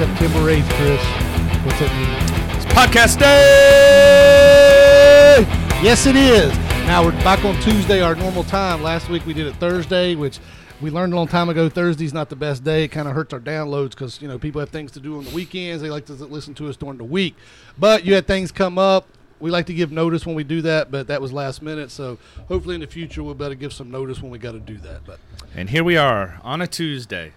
Today is Tuesday, September 8th, Chris. What's that mean? It's podcast day. Yes, it is. Now we're back on Tuesday, our normal time. Last week we did it Thursday, which we learned a long time ago. Thursday's not the best day. It kind of hurts our downloads because you know people have things to do on the weekends. They like to listen to us during the week, but you had things come up. We like to give notice when we do that, but that was last minute. So hopefully in the future we'll better give some notice when we got to do that. But And here we are on a Tuesday.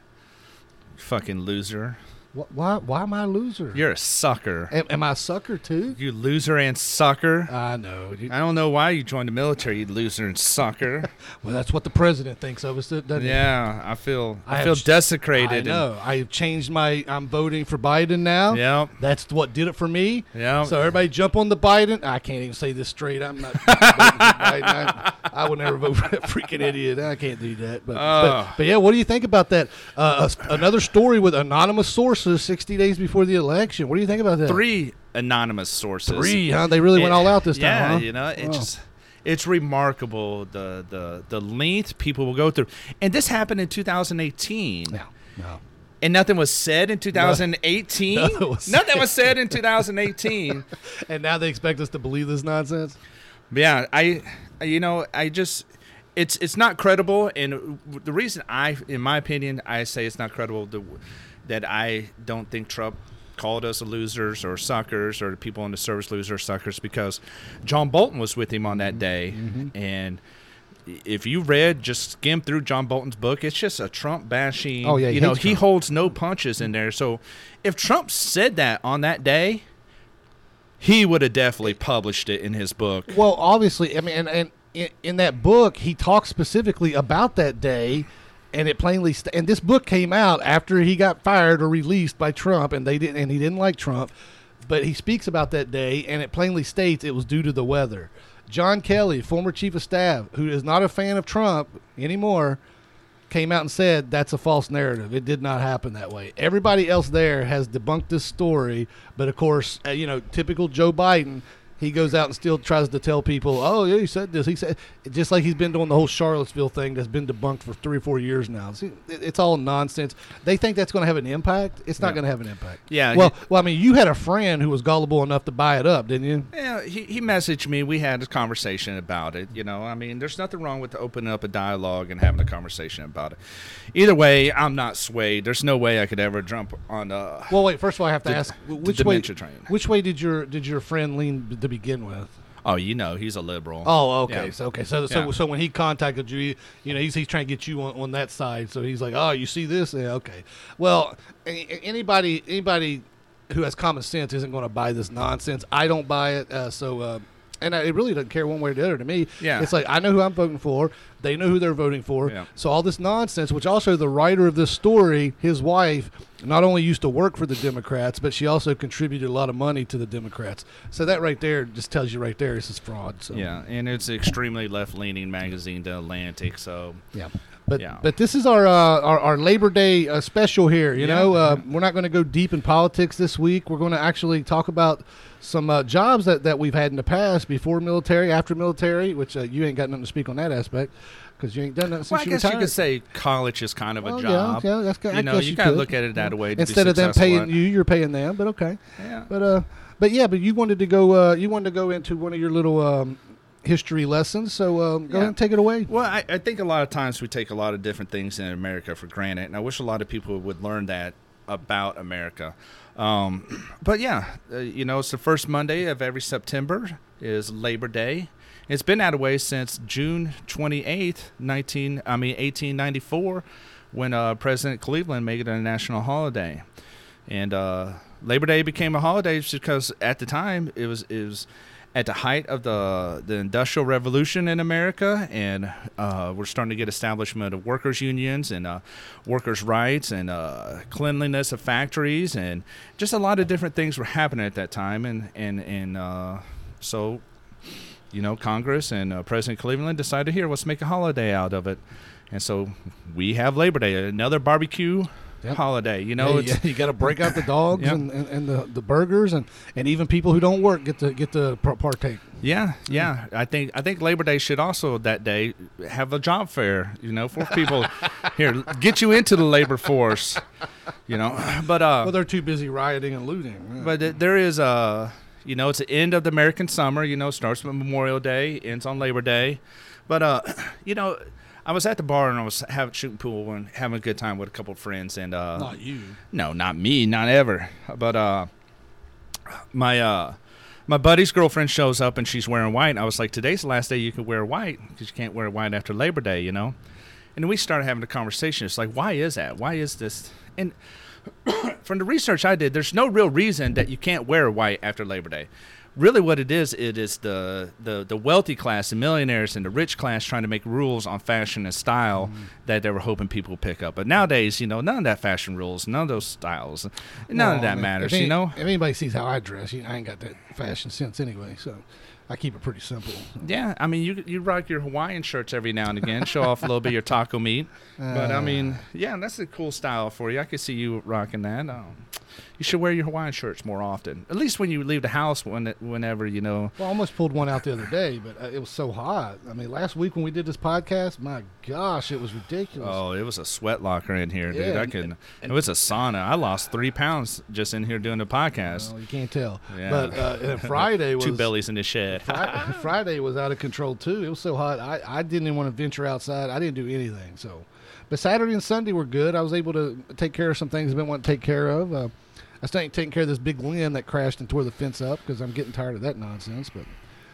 Fucking loser. Wh- why? Why am I a loser? You're a sucker. Am, am I a sucker too? You loser and sucker. I know. You- I don't know why you joined the military, you loser and sucker. Well, that's what the president thinks of us, doesn't he? yeah, I feel I I, feel ch- desecrated. I know. I've changed my. I'm voting for Biden now. Yeah. That's what did it for me. Yeah. So everybody jump on the Biden. I can't even say this straight. I'm not. voting for Biden. I, I would never vote for that freaking idiot. I can't do that. But Oh. but, but yeah, what do you think about that? Uh, another story with anonymous sources 60 days before the election. What do you think about that? Three anonymous sources. Three, huh? They really went all out this time, Yeah, huh? you know, it Oh. just it's remarkable the the the length people will go through. And this happened in 2018. No, no. And nothing was said in 2018. Nothing was Nothing was said in 2018. And now they expect us to believe this nonsense. yeah, I, you know, I just, it's it's not credible, and the reason I, in my opinion, I say it's not credible the, that I don't think Trump called us losers or suckers or the people in the service losers suckers because John Bolton was with him on that mm-hmm. day, mm-hmm. and if you read just skim through John Bolton's book, it's just a Trump bashing. Oh, yeah, you know he Trump. holds no punches in there. So if Trump said that on that day, he would have definitely published it in his book. Well, obviously, I mean, and, and in, in that book, he talks specifically about that day, and it plainly. St- and this book came out after he got fired or released by Trump, and they didn't, and he didn't like Trump, but he speaks about that day, and it plainly states it was due to the weather. John Kelly, former chief of staff, who is not a fan of Trump anymore, came out and said that's a false narrative. It did not happen that way. Everybody else there has debunked this story, but of course, uh, you know, typical Joe Biden, he goes out and still tries to tell people, "Oh, yeah, he said this." He said just like he's been doing the whole Charlottesville thing that's been debunked for 3 or 4 years now. See, it- it's all nonsense. They think that's going to have an impact. It's not Yeah. going to have an impact. Yeah, Well, he- well, I mean, you had a friend who was gullible enough to buy it up, didn't you? Yeah, he, he messaged me. We had a conversation about it. You know, I mean, there's nothing wrong with opening up a dialogue and having a conversation about it. Either way, I'm not swayed. There's no way I could ever jump on. Uh, Well, wait. First of all, I have to The- ask which way. dementia train. Which way did your did your friend lean to begin with? oh, you know, he's a liberal. Oh, okay. Yeah. So okay. So so Yeah. so when he contacted you, you know, he's he's trying to get you on, on that side. So he's like, oh, you see this? Yeah. Okay. Well, anybody anybody who has common sense isn't going to buy this nonsense. I don't buy it. Uh, so. Uh, and I, it really doesn't care one way or the other to me. Yeah. It's like I know who I'm voting for. They know who they're voting for. Yeah. So all this nonsense, which also the writer of this story, his wife, not only used to work for the Democrats, but she also contributed a lot of money to the Democrats. So that right there just tells you right there this is fraud. So Yeah, and it's an extremely left-leaning magazine, The Atlantic. So Yeah. But Yeah. but this is our uh, our, our Labor Day uh, special here. You Yeah. know, uh, we're not going to go deep in politics this week. We're going to actually talk about some uh, jobs that, that we've had in the past, before military, after military. Which uh, you ain't got nothing to speak on that aspect because you ain't done that since well, I you guess retired. you could say college is kind of Well, a job. yeah, that's good. I you know, guess you, you gotta could. look at it that way. To Instead of them paying you, you're paying them. But okay. Yeah. But uh, but yeah, but you wanted to go. Uh, you wanted to go into one of your little um, history lessons. So um, go Yeah. ahead and take it away. Well, I, I think a lot of times we take a lot of different things in America for granted, and I wish a lot of people would learn that about America. Um, but yeah, uh, you know, it's the first Monday of every September is Labor Day. It's been that way since June twenty eighth, nineteen. I mean, eighteen ninety four, when uh, President Cleveland made it a national holiday, and uh, Labor Day became a holiday just because at the time it was it was at the height of the the industrial revolution in America, and uh, we're starting to get establishment of workers' unions and uh, workers' rights and uh, cleanliness of factories, and just a lot of different things were happening at that time, and and and uh, so. You know, Congress and uh, President Cleveland decided here, let's make a holiday out of it, and so we have Labor Day, another barbecue Yep. holiday. You know, Yeah, it's, you, got to break out the dogs Yep. and, and, and the, the burgers and, and even people who don't work get to get to partake. Yeah, yeah. I think I think Labor Day should also that day have a job fair. You know, for people here, get you into the labor force. You know, but uh, Well, they're too busy rioting and looting. Yeah. but there is a, you know, it's the end of the American summer. You know, starts with Memorial Day, ends on Labor Day. But uh, you know, I was at the bar and I was having shooting pool and having a good time with a couple of friends and uh, not you. no, not me, not ever. But uh, my uh, my buddy's girlfriend shows up and she's wearing white. I was like, today's the last day you can wear white because you can't wear white after Labor Day, you know. And then we started having a conversation. It's like, why is that? Why is this? And from the research I did, there's no real reason that you can't wear white after Labor Day. Really, what it is, it is the, the, the wealthy class, the millionaires, and the rich class trying to make rules on fashion and style mm. that they were hoping people would pick up. But nowadays, you know, none of that fashion rules, none of those styles, none Well, of that I mean, matters. any- you know, if anybody sees how I dress, you, I ain't got that fashion sense anyway. So I keep it pretty simple. Yeah, I mean, you you rock your Hawaiian shirts every now and again, show off a little bit of your taco meat. But I Uh, mean, yeah, that's a cool style for you. I could see you rocking that. Um, you should wear your Hawaiian shirts more often, at least when you leave the house. When it- whenever you know. Well, I almost pulled one out the other day, but uh, it was so hot. I mean, last week when we did this podcast, my gosh, it was ridiculous. Oh, it was a sweat locker in here, dude. I couldn't. It was a sauna. I lost three pounds just in here doing the podcast. Well, you can't tell. Yeah. But uh, Friday was Two bellies in the shed. Fri- Friday was out of control too. It was so hot. I, I didn't even want to venture outside. I didn't do anything. So, but Saturday and Sunday were good. I was able to take care of some things I've been wanting to take care of. Uh, I still ain't taking care of this big limb that crashed and tore the fence up because I'm getting tired of that nonsense. But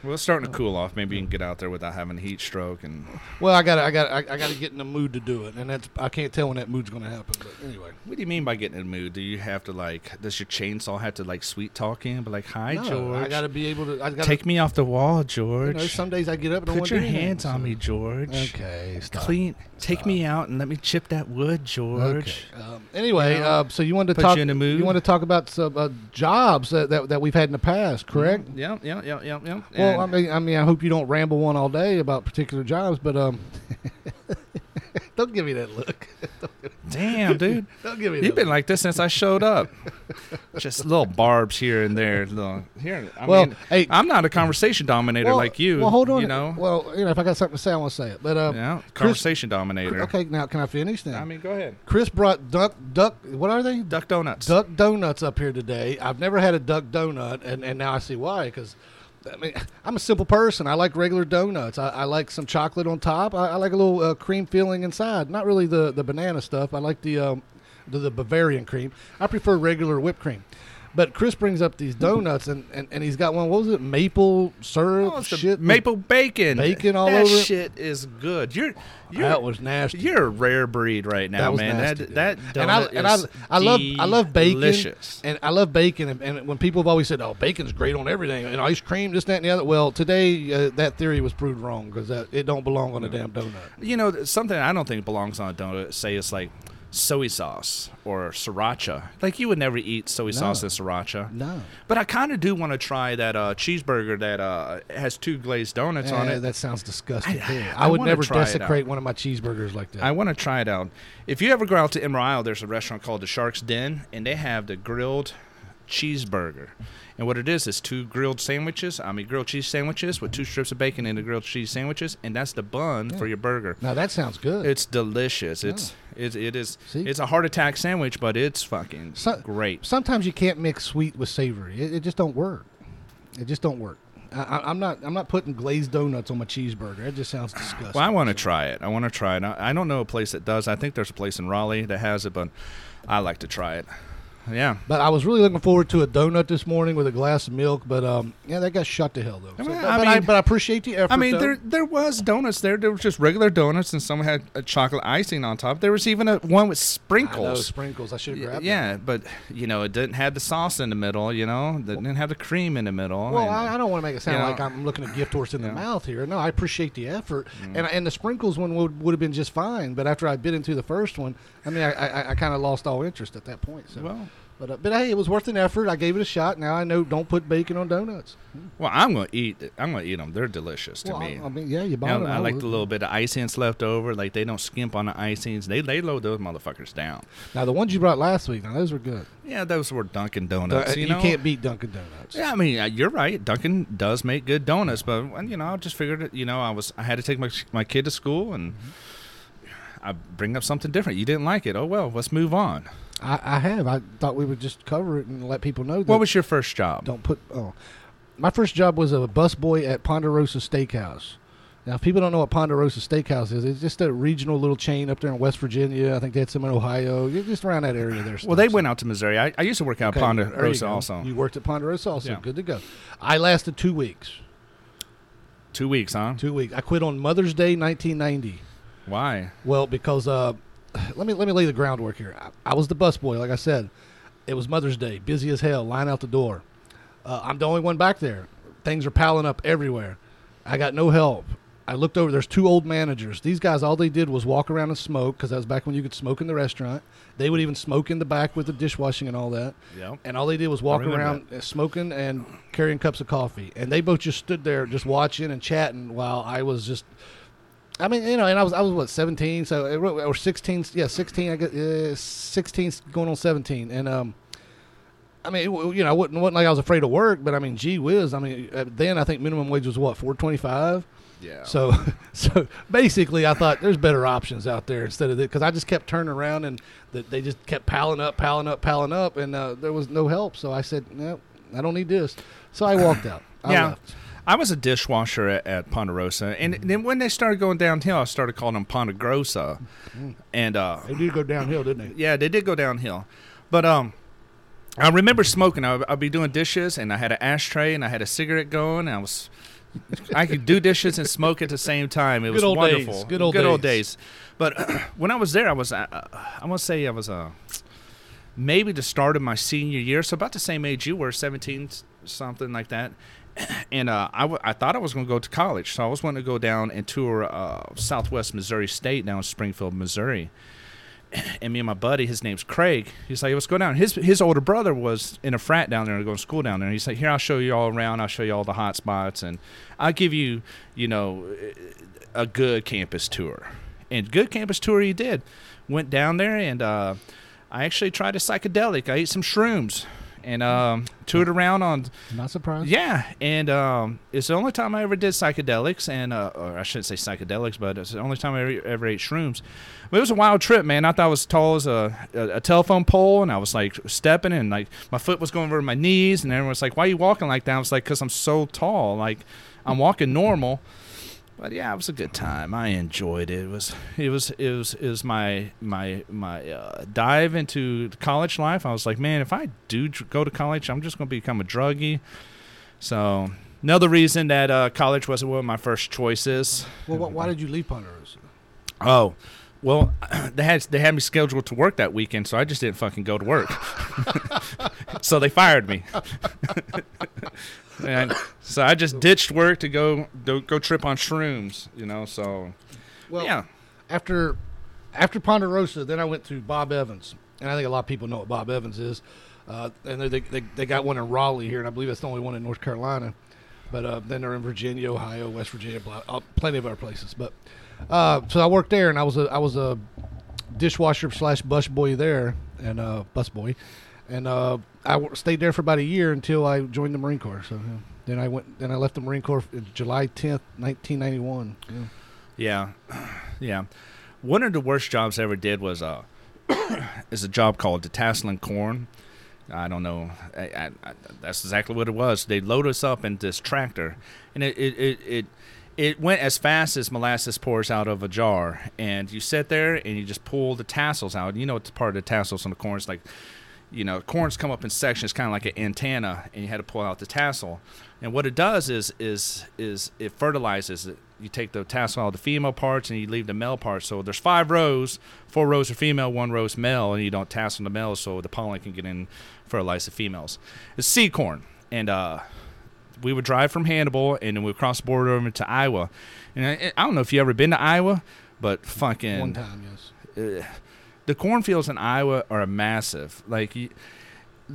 well, it's starting to cool off. Maybe you can get out there without having a heat stroke and. well, I got I got I, I got to get in the mood to do it, and that's I can't tell when that mood's going to happen. But anyway, What do you mean by getting in the mood? Do you have to like? Does your chainsaw have to like sweet talk in? But like, hi, no, George. I got to be able to. I got Take me off the wall, You George. know, some days I get up and Put want to your hands on so- me, George. Okay, stop. Clean. Take Stop. me out and let me chip that wood, George. Okay. Um, anyway, You know, uh, so you wanted to talk. you in the mood? You want to talk about some uh, jobs that, that that we've had in the past, correct? Yeah, yeah, yeah, yeah, yeah. Well, I mean, I mean, I hope you don't ramble one all day about particular jobs, but um, don't give me that look. damn, dude. Don't give me. You've been look. like this since I showed up. Just little barbs here and there. Little, here, I Well, mean, hey- I'm not a conversation dominator Well, like you. Well, hold on. You know, Well, you know, if I got something to say, I want to say it. But uh, yeah, Chris- conversation dominator. okay, now can I finish then? I mean, go ahead. Chris brought duck duck. What are they? Duck donuts. Duck donuts up here today. I've never had a duck donut, and, and now I see why. Because I mean, I'm a simple person. I like regular donuts. I, I like some chocolate on top. I, I like a little uh, cream filling inside. Not really the, the banana stuff. I like the, um, the the Bavarian cream. I prefer regular whipped cream. But Chris brings up these donuts, and, and, and he's got one. What was it? Maple syrup Oh, shit. maple bacon. Bacon all that over it? shit is good. You're you're that was nasty. you're a rare breed right now, That man. nasty, that dude. that and I and I, is I love I love bacon delicious. and I love bacon and, and when people have always said oh bacon's great on everything and ice cream this that and the other well today uh, that theory was proved wrong because it don't belong on a damn donut You know, something I don't think belongs on a donut. Say it's like soy sauce or sriracha. Like you would never eat soy sauce and sriracha. no But I kind of do want to try that uh, cheeseburger that uh, has two glazed donuts on Eh, it. that sounds disgusting I- I I, would never try it out. desecrate one of my cheeseburgers like that I want to try it out. If you ever go out to Emerald Isle, there's a restaurant called the Shark's Den, and they have the grilled cheeseburger. And what it is is two grilled sandwiches. I mean, grilled cheese sandwiches with two strips of bacon in the grilled cheese sandwiches, and that's the bun for your burger. now that sounds good It's delicious. It's it, it is See? it's a heart attack sandwich, but it's fucking So- great. sometimes you can't mix sweet with savory it, it just don't work it just don't work I, I'm not I'm not putting glazed donuts on my cheeseburger it just sounds disgusting Well, I want to try it. I want to try it. I, I don't know a place that does. I think there's a place in Raleigh that has it, but I like to try it. Yeah. But I was really looking forward to a donut this morning with a glass of milk. But um, yeah, that got shut to hell though. So, but, I but I, mean- but I appreciate the effort. I mean, though. there there was donuts there. There was just regular donuts, and some had a chocolate icing on top. There was even a one with I know, sprinkles. sprinkles. I should have grabbed. yeah, but you know, it didn't have the sauce in the middle. You know, it didn't have the cream in the middle. Well, and- I, I don't want to make it sound you know, like I'm looking a gift horse in the. Mm. mouth here. No, I appreciate the effort, and and the sprinkles one would would have been just fine. But after I bit into the first one, I mean, I I, I kind of lost all interest at that point. So well, But uh, but hey, it was worth an effort. I gave it a shot. Now I know don't put bacon on donuts. Well, I'm gonna eat. I'm gonna eat them. They're delicious to well, me. I, I mean, yeah, you buy Yeah, them. I like would. the little bit of icings left over. Like they don't skimp on the icings. They they load those motherfuckers down. Now the ones you brought last week, now those were good. Yeah, those were Dunkin' Uh, Donuts. you you know, can't beat Dunkin' Donuts. Yeah, I mean, uh, you're right. Dunkin' does make good donuts, but you know, I just figured, it- you know, I was I had to take my my kid to school and I bring up something different. You didn't like it. Oh well, let's move on. I, I have. I thought we would just cover it and let people know that. What was your first job? don't put. Oh, my first job was a busboy at Ponderosa Steakhouse. Now, if people don't know what Ponderosa Steakhouse is, it's just a regional little chain up there in West Virginia. I think they had some in Ohio. Just around that area there. Well, they went out to Missouri. I, I used to work out Okay, at you Ponderosa also. You worked at Ponderosa also. Yeah. Good to go. I lasted two weeks. Two weeks, huh? Two weeks. I quit on Mother's Day, 1990. Why? Well, because uh, let me let me lay the groundwork here. I, I was the busboy, like I said. It was Mother's Day, busy as hell, line out the door. Uh, I'm the only one back there. Things are piling up everywhere. I got no help. I looked over. There's two old managers. These guys, all they did was walk around and smoke because that was back when you could smoke in the restaurant. They would even smoke in the back with the dishwashing and all that. Yeah. And all they did was walk around uh, smoking and carrying cups of coffee. And they both just stood there, just watching and chatting while I was just. I mean, you know, and I was I was what seventeen, so it wa- or sixteen, yeah, sixteen. I guess uh, sixteen, going on seventeen, and um, I mean, it, you know, it wasn't, wasn't like I was afraid of work, but I mean, gee whiz, I mean, uh, then I think minimum wage was what four twenty five. Yeah. So, so basically, I thought there's better options out there instead of it because I just kept turning around and that they just kept piling up, piling up, piling up, and uh, there was no help. So I said, no, I don't need this. So I walked out. I yeah. left. I was a dishwasher at, at Ponderosa, and then when they started going downhill, I started calling them Pondegrosa, and uh, They did go downhill, didn't they? yeah, they did go downhill. But um, I remember smoking. I I'd be doing dishes, and I had an ashtray, and I had a cigarette going. And I was, I could do dishes and smoke at the same time. It Good was old days. Good old old days. days. But when I was there, I was, uh, I want to say I was uh, maybe the start of my senior year, so about the same age you were, seventeen, something like that. And uh, I, w- I thought I was going to go to college, so I was wanting to go down and tour uh, Southwest Missouri State down in Springfield, Missouri and me and my buddy, his name's Craig. He's like, let's go down. His his older brother was in a frat down there and going to school down there. He's like, here, I'll show you all around. I'll show you all the hot spots, and I'll give you, you know, a good campus tour. And good campus tour he did. Went down there and uh, I actually tried a psychedelic. I ate some shrooms and um, toured around on Not surprised. yeah, and um, it's the only time I ever did psychedelics, and uh, or I shouldn't say psychedelics, but it's the only time I ever, ever ate shrooms. But it was a wild trip, man. I thought I was tall as a, a, a telephone pole, and I was like stepping, and like my foot was going over my knees, and everyone was like, "Why are you walking like that?" I was like, "Cause I'm so tall. Like I'm walking normal." But yeah, it was a good time. I enjoyed it. It was it was it was it was my my my uh, dive into college life. I was like, man, if I do go to college, I'm just going to become a druggie. So another reason that uh, college wasn't one of my first choices. Well, wh- why did you leave Ponderosa? Oh, well, they had they had me scheduled to work that weekend, so I just didn't fucking go to work. so they fired me. and so I just ditched work to go to go trip on shrooms, you know. So Well, yeah, after after Ponderosa, then I went to Bob Evans, and I think a lot of people know what Bob Evans is. Uh, and they, they they got one in Raleigh here, and I believe that's the only one in North Carolina. But uh, then they're in Virginia, Ohio, West Virginia, blah, uh, plenty of other places. But uh, so I worked there, and I was a I was a dishwasher slash bus boy there, and uh, bus boy, and uh, I stayed there for about a year until I joined the Marine Corps. So yeah. then I went, then I left the Marine Corps July tenth, nineteen ninety one. Yeah. yeah, yeah. One of the worst jobs I ever did was uh, is a job called detasseling corn. I don't know. I, I, I, that's exactly what it was. They load us up in this tractor, and it it, it it it went as fast as molasses pours out of a jar. And you sit there and you just pull the tassels out. You know it's part of the tassels on the corn It's like. You know, corns come up in sections, kind of like an antenna, and you had to pull out the tassel. And what it does is is is it fertilizes it. You take the tassel out of the female parts and you leave the male parts. So there's five rows, four rows are female, one row is male, and you don't tassel the males so the pollen can get in, fertilize the females. It's seed corn, and uh, we would drive from Hannibal and then we would cross the border over to Iowa. And I, I don't know if you ever been to Iowa, but fucking One time, yes. uh, the cornfields in Iowa are massive. Like you,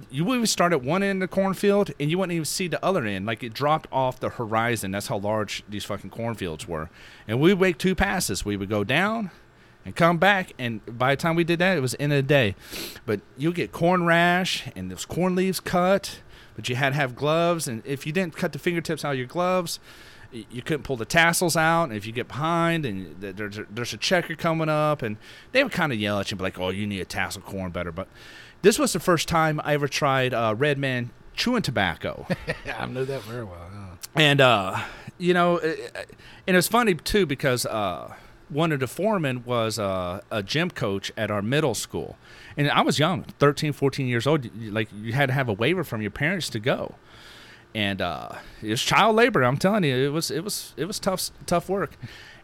you would start at one end of the cornfield and you wouldn't even see the other end. Like it dropped off the horizon. That's how large these fucking cornfields were. And we'd make two passes. We would go down and come back. And by the time we did that, it was end of the day. But you get corn rash and those corn leaves cut, but you had to have gloves. And if you didn't cut the fingertips out of your gloves, you couldn't pull the tassels out. And if you get behind and there's a, there's a checker coming up, and they would kind of yell at you, be like, oh, you need a tassel corn better. But this was the first time I ever tried uh, Red Man chewing tobacco. I know that very well. yeah. And uh, you know, and it's funny too because uh, one of the foremen was uh, a gym coach at our middle school, and I was young, 13, 14 years old. Like you had to have a waiver from your parents to go, and uh, it was child labor. I'm telling you, it was it was it was tough tough work,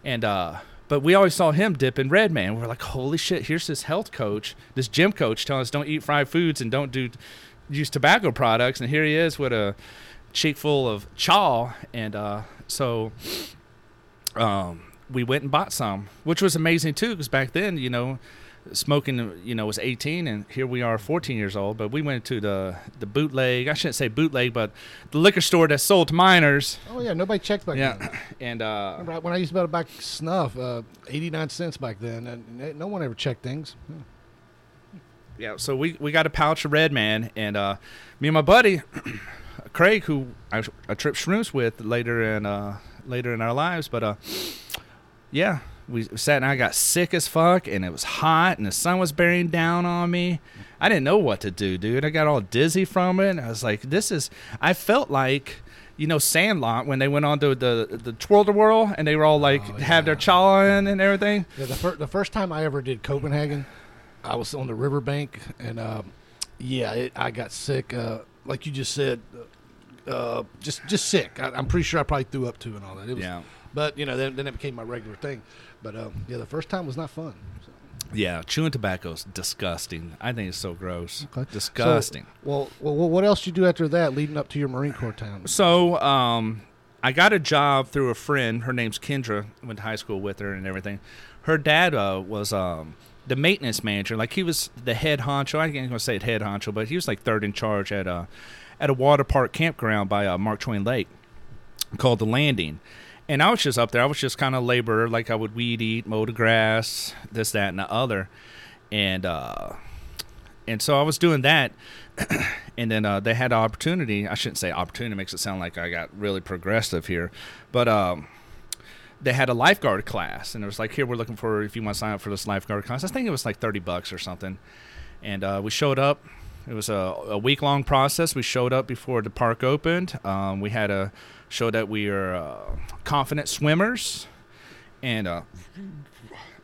and. uh but we always saw him dip in Red Man. We're like, holy shit! Here's this health coach, this gym coach, telling us don't eat fried foods and don't do use tobacco products, and here he is with a cheek full of chaw, and uh, so um, we went and bought some, which was amazing too, because back then, you know, smoking, you know, was 18, and here we are, 14 years old. But we went to the the bootleg. I shouldn't say bootleg, but the liquor store that sold to minors. Oh yeah, nobody checked back then. Yeah, and uh, Remember when I used to buy snuff, uh, eighty nine cents back then, and no one ever checked things. yeah, so we, we got a pouch of Red Man, and uh, me and my buddy Craig, who I, I tripped shrooms with later in uh, later in our lives, but uh, yeah, we sat and I got sick as fuck, and it was hot, and the sun was bearing down on me. I didn't know what to do, dude. I got all dizzy from it. I was like, this is. I felt like. You know, Sandlot when they went on to the the Tilt-A-Whirl and they were all like Oh, have their yeah. chaw in and everything. Yeah, the, fir- the first time I ever did Copenhagen, I was on the riverbank, and uh, yeah, it, I got sick. Uh, like you just said, uh, just just sick. I, I'm pretty sure I probably threw up too and all that. It was, Yeah. But you know, then, then it became my regular thing. But uh, yeah, the first time was not fun. So. Yeah, chewing tobacco is disgusting. I think it's so gross. Okay. Disgusting. Well, well, well, what else did you do after that, leading up to your Marine Corps time? So, um, I got a job through a friend. Her name's Kendra. Went to high school with her and everything. Her dad uh, was um, the maintenance manager. Like he was the head honcho. I ain't gonna say it head honcho, but he was like third in charge at a at a water park campground by uh, Mark Twain Lake called the Landing. And I was just up there. I was just kind of labor, Like I would weed eat, mow the grass, this, that, and the other. And uh, and so I was doing that, and then uh, they had an opportunity. I shouldn't say opportunity; makes it sound like I got really progressive here, but um, they had a lifeguard class, and it was like, here we're looking for if you want to sign up for this lifeguard class. I think it was like thirty bucks or something, and uh, we showed up. It was a, a week long process. We showed up before the park opened. Um, we had to show that we are uh, confident swimmers, and uh,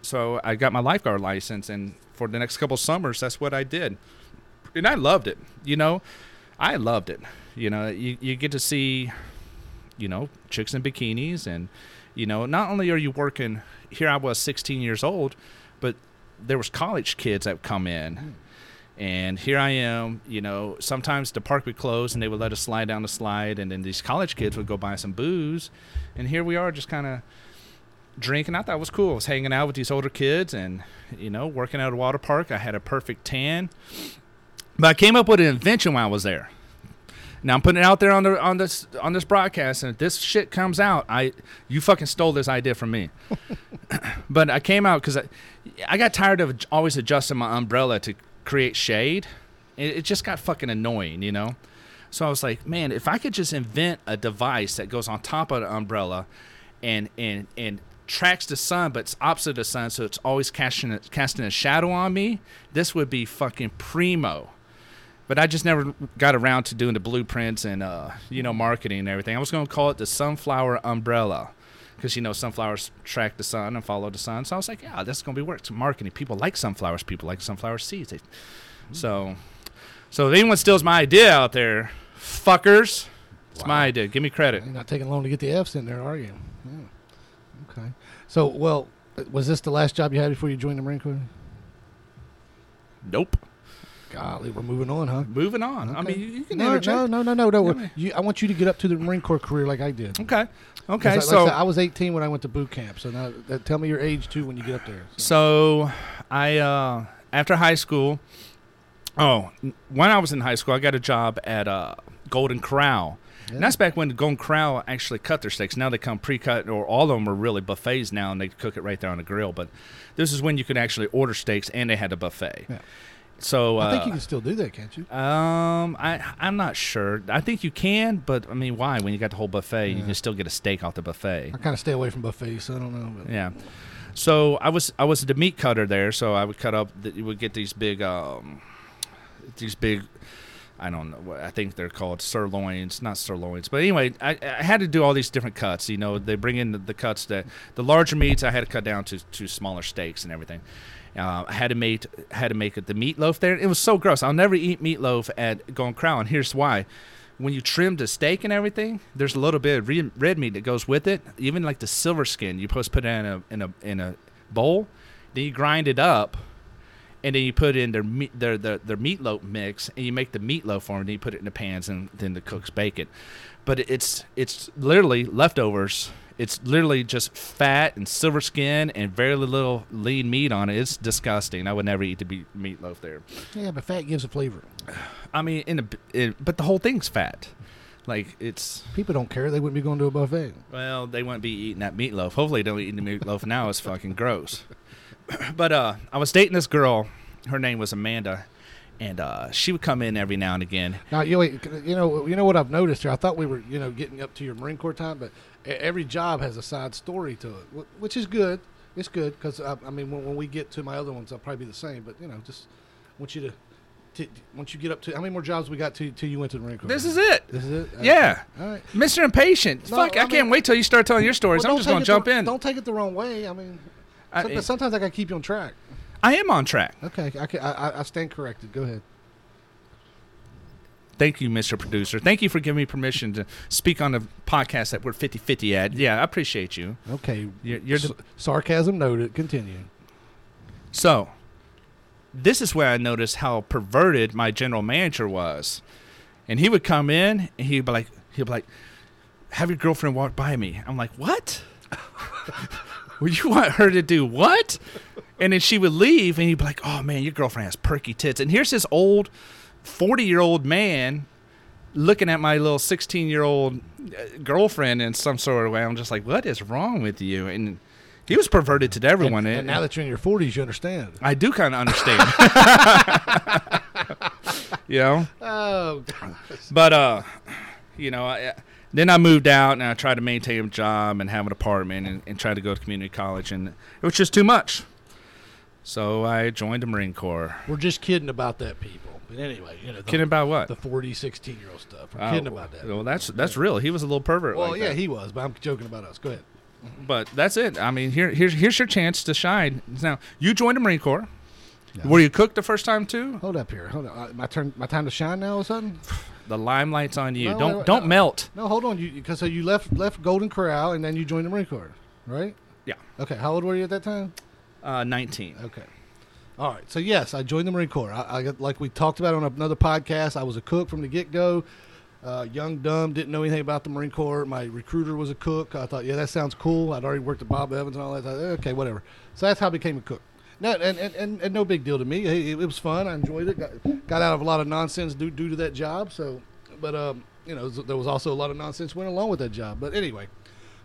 so I got my lifeguard license, and for the next couple summers, that's what I did, and I loved it. You know, I loved it. You know, you you get to see, you know, chicks in bikinis, and you know, not only are you working. Here I was, 16 years old, but there was college kids that come in. And here I am, you know, sometimes the park would close and they would let us slide down the slide and then these college kids would go buy some booze. And here we are just kind of drinking. I thought it was cool. I was hanging out with these older kids and, you know, working at a water park. I had a perfect tan. But I came up with an invention while I was there. Now I'm putting it out there on the on this on this broadcast, and if this shit comes out, I you fucking stole this idea from me. but I came out because I, I got tired of always adjusting my umbrella to create shade. It, it just got fucking annoying, you know. So I was like, man, if I could just invent a device that goes on top of the umbrella, and and and tracks the sun, but it's opposite of the sun, so it's always casting a, casting a shadow on me. This would be fucking primo. But I just never got around to doing the blueprints and uh, you know marketing and everything. I was to call it the sunflower umbrella because you know sunflowers track the sun and follow the sun. So I was like, yeah, that's going to be work. It's marketing. People like sunflowers. People like sunflower seeds. They, mm. so, so if anyone steals my idea out there, fuckers, it's Wow. my idea. Give me credit. You're not taking long to get the F's in there, are you? Yeah. Okay. So, well, was this the last job you had before you joined the Marine Corps? Nope. Golly, we're moving on, huh? Moving on. I mean, you, can no, interject. no, no, no, no, no. Yeah. You, I want you to get up to the Marine Corps career like I did. Okay. Okay. like I so said, I was 18 when I went to boot camp. So now, that, tell me your age too when you get up there. So, So I uh, after high school, Oh, when I was in high school, I got a job at uh, Golden Corral. And that's back when the Golden Corral actually cut their steaks. Now they come pre-cut, or all of them are really buffets now, and they cook it right there on the grill. But this is when you could actually order steaks, and they had a buffet. Yeah. So uh, I think you can still do that, can't you? um, I I'm not sure. I think you can, but I mean, why? When you got the whole buffet, you can still get a steak off the buffet. I kind of stay away from buffets, so I don't know. But Yeah. So I was I was the meat cutter there, so I would cut up. The, you would get these big um, these big. I don't know. I think they're called sirloins, not sirloins. But anyway, I, I had to do all these different cuts. You know, they bring in the, the cuts that the larger meats I had to cut down to, to smaller steaks and everything. Uh, I had to make had to make it the meatloaf there. It was so gross. I'll never eat meatloaf at Golden Corral, and here's why. When you trim the steak and everything, there's a little bit of re- red meat that goes with it. Even like the silver skin, you're supposed put it in a in a in a bowl. Then you grind it up, and then you put in their meat their their, their meatloaf mix, and you make the meatloaf for them. And then you put it in the pans, and then the cooks bake it. But it's it's literally leftovers. It's literally just fat and silver skin and very little lean meat on it. It's disgusting. I would never eat the be- meatloaf there. yeah, but fat gives a flavor. I mean, in a, it, but the whole thing's fat. Like it's People don't care; they wouldn't be going to a buffet. well, they wouldn't be eating that meatloaf. Hopefully, they don't eat the meatloaf now. It's fucking gross. but uh, I was dating this girl. Her name was Amanda, and uh, she would come in every now and again. Now, you, you know, you know what I've noticed here. I thought we were, you know, getting up to your Marine Corps time, but every job has a side story to it, which is good. It's good because I, I mean, when, when we get to my other ones, I'll probably be the same. But you know, just want you to, to once you get up to how many more jobs we got to till you went to the Marine Corps? This is it, This is it. Yeah. All right. Mr. Impatient. No, Fuck, I, I can't wait till you start telling your stories. Well, I'm just gonna jump the, in. Don't take it the wrong way. I mean, I- sometimes I got to keep you on track. I am on track. Okay, I, I- I stand corrected. Go ahead. Thank you, Mr. Producer. Thank you for giving me permission to speak on the podcast that we're 50-50 at. Yeah, I appreciate you. Okay. You're, you're the, S- sarcasm noted. Continue. So, this is where I noticed how perverted my general manager was. And he would come in and he'd be like, he'd be like, have your girlfriend walk by me. I'm like, what? would you want her to do what? And then she would leave and he'd be like, oh man, your girlfriend has perky tits. And here's this old 40 year old man looking at my little 16 year old girlfriend in some sort of way. I'm just like, what is wrong with you? And he was perverted to everyone. And, and now that you're in your 40s, you understand. I do kind of understand. you know, Oh, but uh, you know, I, then I moved out and I tried to maintain a job and have an apartment and, and tried to go to community college and it was just too much. So I joined the Marine Corps. we're just kidding about that, people. But anyway, you know, the, Kidding about what? the 40, 16 year old stuff. We're Oh, kidding about that. Well, that's that's real. He was a little pervert. Well, like yeah, that. he was, but I'm joking about us. Go ahead. But that's it. I mean, here here's here's your chance to shine. Now you joined the Marine Corps. Were you cooked the first time too? Hold up here. Hold on. Uh, my turn. My time to shine now. All of a sudden. The limelight's on you. No, don't wait, don't no. melt. No, hold on. You because so you left left Golden Corral and then you joined the Marine Corps, right? Yeah. Okay. How old were you at that time? Uh, 19. Okay. All right. So yes, I joined the Marine Corps. I, I got, like we talked about on another podcast. I was a cook from the get go. Uh, young, dumb, didn't know anything about the Marine Corps. My recruiter was a cook. I thought, yeah, that sounds cool. I'd already worked at Bob Evans and all that. Thought, okay, whatever. So that's how I became a cook. No, and, and, and, and no big deal to me. It, it was fun. I enjoyed it. Got, got out of a lot of nonsense due, due to that job. So, but um, you know, there was also a lot of nonsense went along with that job. But anyway,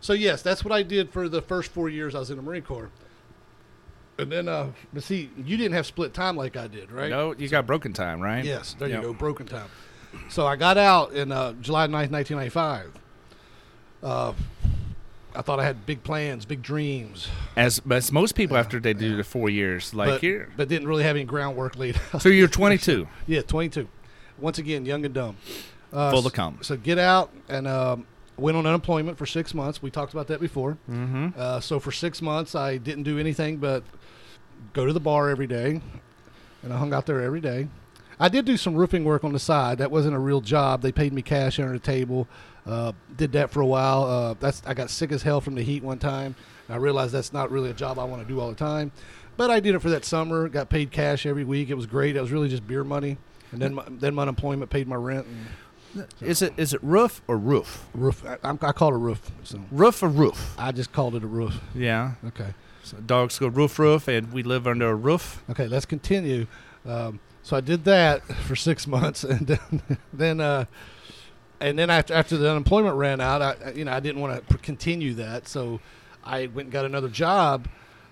so yes, that's what I did for the first four years I was in the Marine Corps. And then, uh, but see, you didn't have split time like I did, right? No, you got broken time, right? Yes, there Yep. you go, broken time. So I got out in uh, July 9th, 1995. Uh, I thought I had big plans, big dreams, As as most people after they do the four years, like but, here. but didn't really have any groundwork laid. out. So you're 22, yeah, 22. Once again, young and dumb. Uh, full of cum. So get out and um, went on unemployment for six months. We talked about that before. Mm-hmm. Uh, so for six months, I didn't do anything but go to the bar every day, and I hung out there every day. I did do some roofing work on the side. That wasn't a real job. They paid me cash under the table. Uh, did that for a while. Uh, that's I got sick as hell from the heat one time. I realized that's not really a job I want to do all the time. But I did it for that summer. Got paid cash every week. It was great. It was really just beer money. And then my, then my unemployment paid my rent. And Is it is it roof or roof? roof. I, I'm- I call it a roof. So Roof or roof? I just called it a roof. Yeah. Okay. So dogs go roof roof, and we live under a roof. Okay, let's continue. Um, So I did that for six months, and then, then uh, and then after after the unemployment ran out, I you know I didn't want to continue that, so I went and got another job.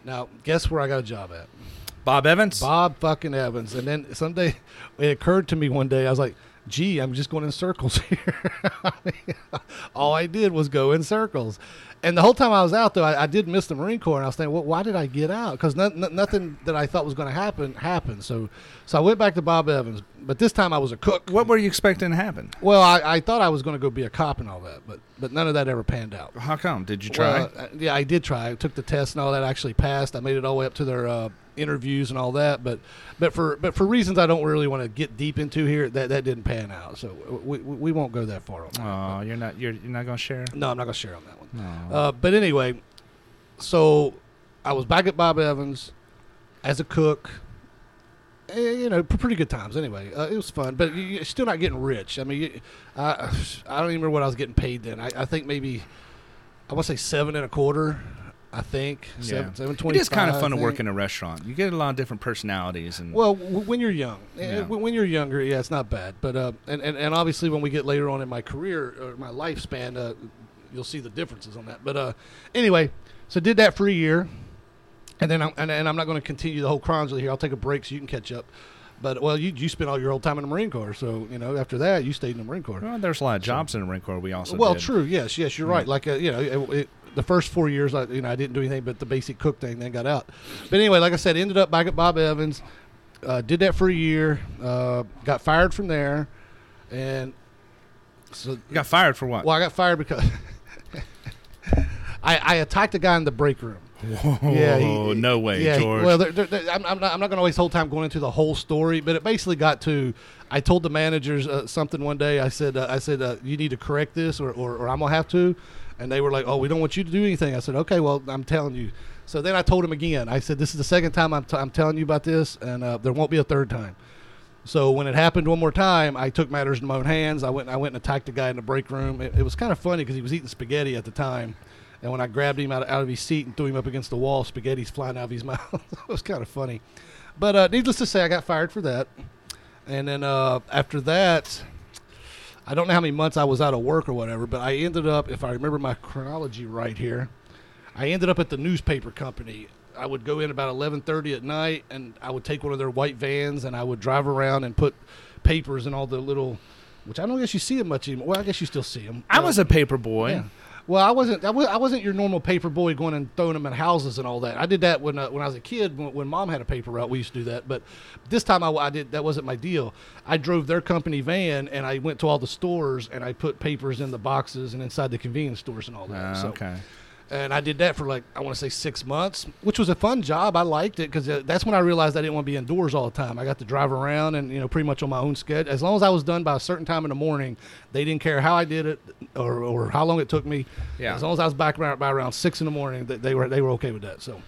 Now, guess where I got a job at? Bob Evans. Bob fucking Evans. And then someday it occurred to me one day, I was like, gee, I'm just going in circles here. All I did was go in circles. And the whole time I was out, though, I, I did miss the Marine Corps, and I was thinking, well, why did I get out? Because no, no- nothing that I thought was going to happen happened. So, so I went back to Bob Evans, but this time I was a cook. What were you expecting to happen? Well, I, I thought I was going to go be a cop and all that, but but none of that ever panned out. How come? Did you try? Well, yeah, I did try. I took the test and all that. I actually passed. I made it all the way up to their uh, interviews and all that. But but for but for reasons I don't really want to get deep into here, that that didn't pan out. So we, we, we won't go that far on that. oh, you're not. You're, you're not going to share. No, I'm not gonna share on that one. No. Uh, but anyway, so I was back at Bob Evans as a cook. Eh, you know, pretty good times. Anyway, uh, it was fun, but you- you're still not getting rich. I mean, you, I I don't even remember what I was getting paid then. I, I think maybe I want to say seven and a quarter. I think seven, seven it twenty. is kind of fun to work in a restaurant. You get a lot of different personalities, and Well, w- when you're young, Eh, Yeah. when when you're younger, yeah, it's not bad. But uh, and, and and obviously when we get later on in my career or my lifespan, uh, you'll see the differences on that. But uh, anyway, so did that for a year, and then I'm, and, and I'm not going to continue the whole chronology here. I'll take a break so you can catch up. But well, you you spent all your whole time in the Marine Corps, so you know after that you stayed in the Marine Corps. well, there's a lot of jobs in the Marine Corps. We also well, did. true, yes, yes, you're right. Like uh, you know, it, it, the first four years, I you know I didn't do anything but the basic cook thing, then got out. But anyway, like I said, ended up back at Bob Evans. Uh, did that for a year. Uh, got fired from there, and so You got fired for what? well, I got fired because I, I attacked a guy in the break room. Whoa, Yeah, he- no way, yeah, he- George. Well, there- there- I'm, I'm not, I'm not going to waste whole time going into the whole story, but it basically got to. I told the managers uh, something one day. I said, uh, I said, uh, you need to correct this, or, or, or I'm gonna have to. And they were like, oh, we don't want you to do anything. I said, okay, well, I'm telling you. So then I told him again. I said, this is the second time I'm, t- I'm telling you about this, and uh, there won't be a third time. So when it happened one more time, I took matters in my own hands. I went, I went and attacked the guy in the break room. It, it was kind of funny because he was eating spaghetti at the time. And when I grabbed him out of, out of his seat and threw him up against the wall, spaghetti's flying out of his mouth. it was kind of funny. But uh, needless to say, I got fired for that. And then uh, after that, I don't know how many months I was out of work or whatever, but I ended up, if I remember my chronology right here, I ended up at the newspaper company. I would go in about 11:30 at night, and I would take one of their white vans, and I would drive around and put papers in all the little, which I don't guess you see them much anymore. Well, I guess you still see them. I was a paper boy. Yeah. Well, I wasn't. I, was, I wasn't your normal paper boy going and throwing them in houses and all that. I did that when uh, when I was a kid. When, when mom had a paper route, we used to do that. But this time, I, I did. That wasn't my deal. I drove their company van and I went to all the stores and I put papers in the boxes and inside the convenience stores and all that. Ah, so, okay. And I did that for like I want to say six months, which was a fun job. I liked it because that's when I realized I didn't want to be indoors all the time. I got to drive around and you know pretty much on my own schedule. As long as I was done by a certain time in the morning, they didn't care how I did it or, or how long it took me. Yeah. As long as I was back around, by around six in the morning, they, they were they were okay with that. So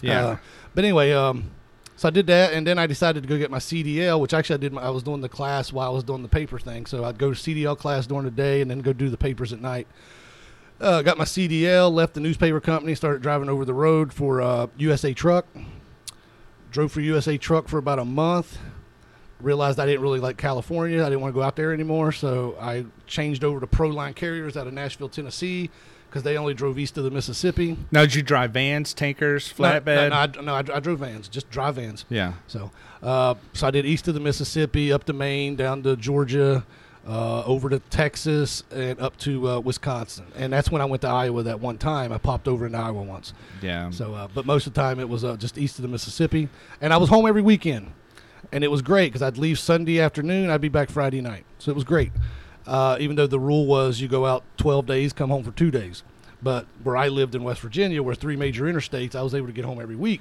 Yeah. uh, but anyway, um, so I did that, and then I decided to go get my CDL, which actually I did. My, I was doing the class while I was doing the paper thing. So I'd go to CDL class during the day, and then go do the papers at night. Uh, got my CDL, left the newspaper company, started driving over the road for uh, USA Truck. Drove for USA Truck for about a month. Realized I didn't really like California. I didn't want to go out there anymore, so I changed over to Proline Carriers out of Nashville, Tennessee, because they only drove east of the Mississippi. Now, did you drive vans, tankers, No, flatbed? No, no, I, no, I, I drove vans, just drive vans. yeah. So, uh, so I did east of the Mississippi, up to Maine, down to Georgia, uh, over to Texas, and up to uh, Wisconsin. And that's when I went to Iowa that one time. I popped over in Iowa once. Yeah. So, uh, but most of the time it was uh, just east of the Mississippi, and I was home every weekend, and it was great because I'd leave Sunday afternoon, I'd be back Friday night. So it was great. Uh, even though the rule was you go out 12 days, come home for two days. But where I lived in West Virginia, where three major interstates, I was able to get home every week.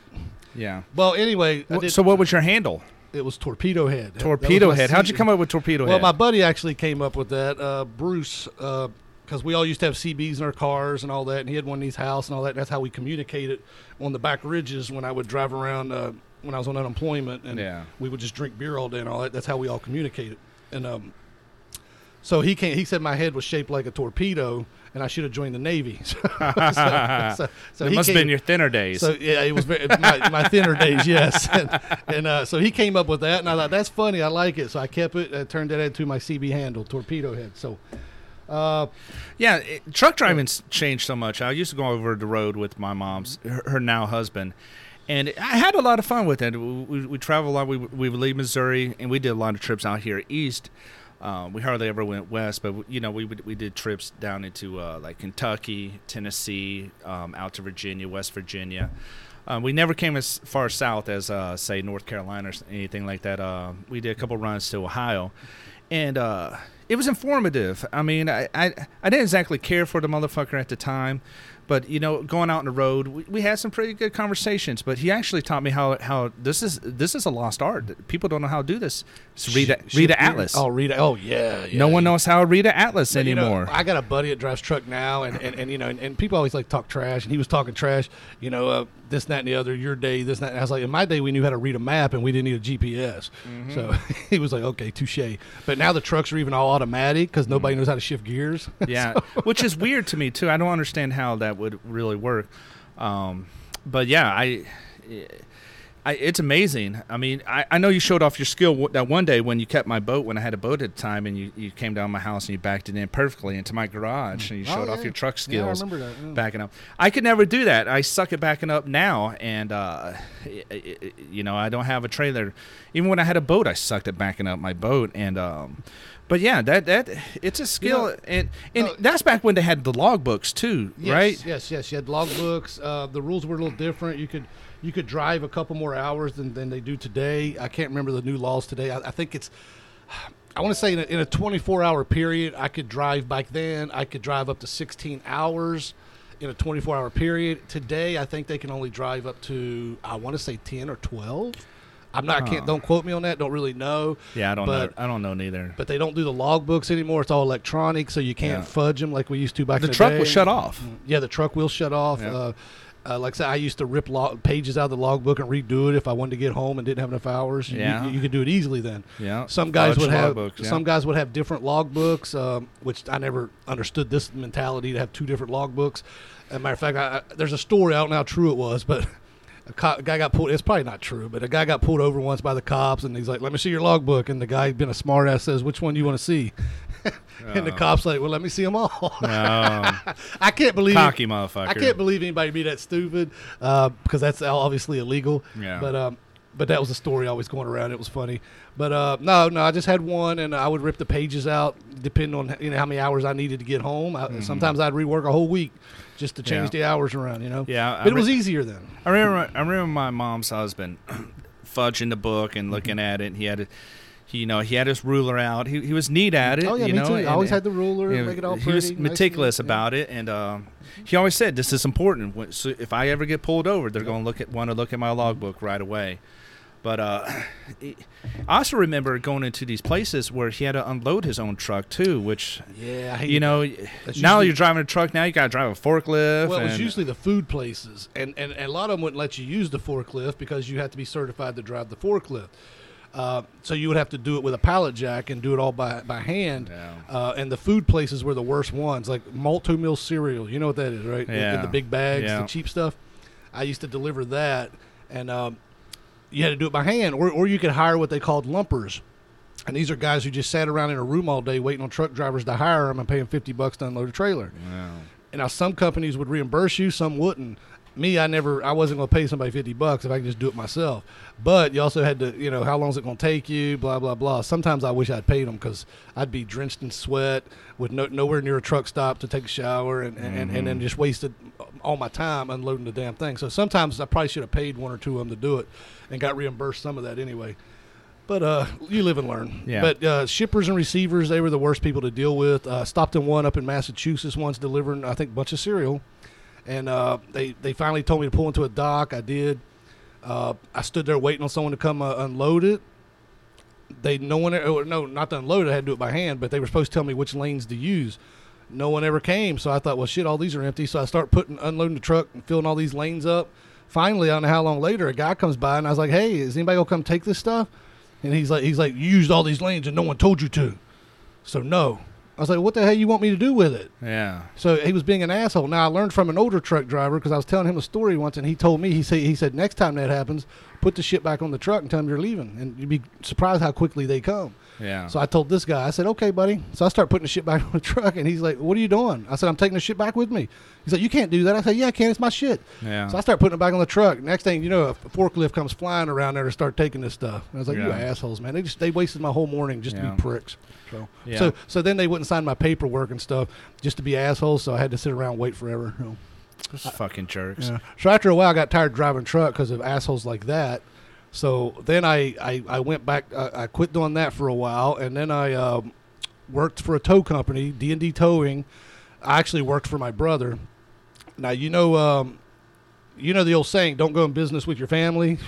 yeah. Well, anyway, so, what was your handle? It was Torpedo Head. Torpedo Head. How'd you come up with Torpedo Well, Head? Well, my buddy actually came up with that. Uh, Bruce, because we all used to have CBs in our cars and all that, and he had one in his house and all that. And that's how we communicated on the back ridges when I would drive around uh, when I was on unemployment, and Yeah. we would just drink beer all day and all that. That's how we all communicated. And um, So he came. He said my head was shaped like a torpedo, and I should have joined the Navy. so, so, so it must have been your thinner days. So yeah, it was very, my, my thinner days. Yes, and, and uh, so he came up with that, and I thought that's funny. I like it, so I kept it. I turned it into my CB handle, torpedo head. So. Uh, yeah, it, truck driving's changed so much. I used to go over the road with my mom's, her, her now husband, and I had a lot of fun with it. We, we, we travel a lot. We, we would leave Missouri, and we did a lot of trips out here east. Um, we hardly ever went west, but you know we we did trips down into uh, like Kentucky, Tennessee, um, out to Virginia, West Virginia. Um, we never came as far south as uh, say North Carolina or anything like that. Uh, we did a couple runs to Ohio, and uh, it was informative. I mean, I, I I didn't exactly care for the motherfucker at the time, but you know, going out on the road, we, we had some pretty good conversations. But he actually taught me how how this is this is a lost art. People don't know how to do this. Just read a, read an atlas. Oh, read. Oh, yeah. yeah no one knows how to read an atlas But, you know, anymore. I got a buddy that drives truck now, and, and, and you know, and, and people always like talk trash, and he was talking trash, you know, uh, this, that, and the other, your day, this, and that. And I was like, in my day, we knew how to read a map, and we didn't need a GPS. Mm-hmm. So he was like, okay, touche. But now the trucks are even all automatic because nobody knows how to shift gears. Yeah, which is weird to me too. I don't understand how that would really work. Um, but yeah, I, I, it's amazing. I mean, I, I know you showed off your skill that one day when you kept my boat when I had a boat at the time, and you, you came down my house and you backed it in perfectly into my garage, and you Oh, showed off your truck Yeah, I skills. remember that, yeah. Backing up, I could never do that. I suck at backing up now, and uh, i- i- i- you know I don't have a trailer. Even when I had a boat, I sucked at backing up my boat, and um, but yeah, that that it's a skill, know, and and uh, that's back when they had the logbooks too, Yes, right? Yes, yes. You had logbooks. Uh, the rules were a little different. You could you could drive a couple more hours than, than they do today. I can't remember the new laws today. I, I think it's. I want to say in a, in a 24 hour period, I could drive back then. I could drive up to 16 hours in a 24 hour period. Today, I think they can only drive up to I want to say 10 or 12. I'm not. I can't. Don't quote me on that. Don't really know. Yeah, I don't But- know. I don't know neither. But they don't do the logbooks anymore. It's all electronic, so you can't Yeah. fudge them like we used to back The the truck day. will shut off. Yeah, the truck will shut off. Yeah. Uh, uh, like I said, I used to rip log- pages out of the logbook and redo it if I wanted to get home and didn't have enough hours. You- Yeah. you, you could do it easily then. Yeah, Some guys Fudge would have logbooks, yeah. some guys would have different logbooks, um, which I never understood this mentality to have two different logbooks. As a matter of fact, I, I, there's a story. I don't know how true it was, but a, co- a guy got pulled. It's probably not true, but a guy got pulled over once by the cops, and he's like, "Let me see your logbook." And the guy, being a smartass, says, "Which one do you want to see?" and the Oh. cops like, "Well, let me see them all." No, I can't believe cocky motherfucker. I can't believe anybody be that stupid uh, because that's obviously illegal. Yeah. But um, but that was a story always going around. It was funny. But uh, no, no, I just had one, and I would rip the pages out depending on you know how many hours I needed to get home. I, Sometimes I'd rework a whole week just to change Mm-hmm. Yeah. the hours around. You know. Yeah, But it was easier then. I remember. I remember my mom's husband fudging the book and looking at it. And he had, he, you know, he had his ruler out. He, he was neat at it. Oh yeah, you me know, too. I and- always had the ruler, you know, make it all he pretty. was nice and- meticulous yeah. about it, and um, he always said, "This is important. So if I ever get pulled over, they're going to look at want to look at my logbook right away." But uh, I also remember going into these places where he had to unload his own truck too, which Yeah, I you know, That's now usually- you're driving a truck. Now you got to drive a forklift. Well, it was usually the food places, and, and, and a lot of them wouldn't let you use the forklift because you had to be certified to drive the forklift. Uh, so you would have to do it with a pallet jack and do it all by, by hand. Yeah. Uh, and the food places were the worst ones, like Malt-O-Meal cereal. You know what that is, right? In- In, Yeah. the big bags, Yeah. the cheap stuff. I used to deliver that, and um, you had to do it by hand, or, or you could hire what they called lumpers. And these are guys who just sat around in a room all day waiting on truck drivers to hire them and pay them 50 bucks to unload a trailer. Wow. And now some companies would reimburse you, some wouldn't. Me, I never, I wasn't going to pay somebody fifty bucks if I could just do it myself. But you also had to, you know, how long is it going to take you? Blah blah blah. Sometimes I wish I'd paid them because I'd be drenched in sweat with no, nowhere near a truck stop to take a shower, and and, and, and then just wasted all my time unloading the damn thing. So sometimes I probably should have paid one or two of them to do it, and got reimbursed some of that anyway. But uh, you live and learn. Yeah. But uh, shippers and receivers, they were the worst people to deal with. Uh, stopped in one up in Massachusetts once delivering, I think, a bunch of cereal. And uh, they, they finally told me to pull into a dock. I did. Uh, I stood there waiting on someone to come uh, unload it. They no one oh, no not to unload it. I had to do it by hand, but they were supposed to tell me which lanes to use. No one ever came, so I thought, well, shit, all these are empty. So I start putting unloading the truck and filling all these lanes up. Finally, I don't know how long later, a guy comes by and I was like, hey, is anybody gonna come take this stuff? And he's like, he's like, you used all these lanes and no one told you to. So no. I was like, "What the hell you want me to do with it?" Yeah. So he was being an asshole. Now I learned from an older truck driver because I was telling him a story once, and he told me he said he said next time that happens, put the shit back on the truck and tell them you're leaving, and you'd be surprised how quickly they come. Yeah. So I told this guy, I said, "Okay, buddy." So I start putting the shit back on the truck, and he's like, "What are you doing?" I said, "I'm taking the shit back with me." He's like, "You can't do that." I said, "Yeah, I can. It's my shit." yeah. So I start putting it back on the truck. Next thing you know, a forklift comes flying around there to start taking this stuff. And I was like, "You assholes, man! They just they wasted my whole morning just to be pricks." So, Yeah. so so then they wouldn't sign my paperwork and stuff just to be assholes. So I had to sit around and wait forever. you know. Those fucking jerks. Yeah. So after a while, I got tired driving truck because of assholes like that. So then I, I, I went back. I, I quit doing that for a while, and then I um, worked for a tow company, D and D Towing. I actually worked for my brother. Now you know, um, you know the old saying, "Don't go in business with your family."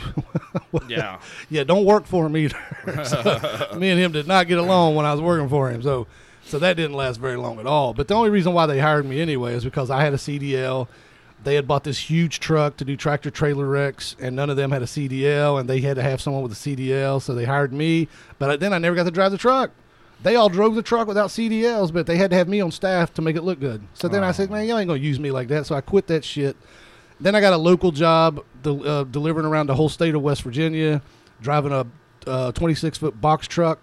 Yeah. yeah, don't work for him either. So, me and him did not get along when I was working for him. So, so that didn't last very long at all. But the only reason why they hired me anyway is because I had a CDL. They had bought this huge truck to do tractor trailer wrecks, and none of them had a CDL, and they had to have someone with a CDL. So they hired me. But then I never got to drive the truck. They all drove the truck without CDLs, but they had to have me on staff to make it look good. So then I said, man, y'all ain't gonna use me like that. So I quit that shit. Then I got a local job del- uh, delivering around the whole state of West Virginia, driving a uh, 26 foot box truck.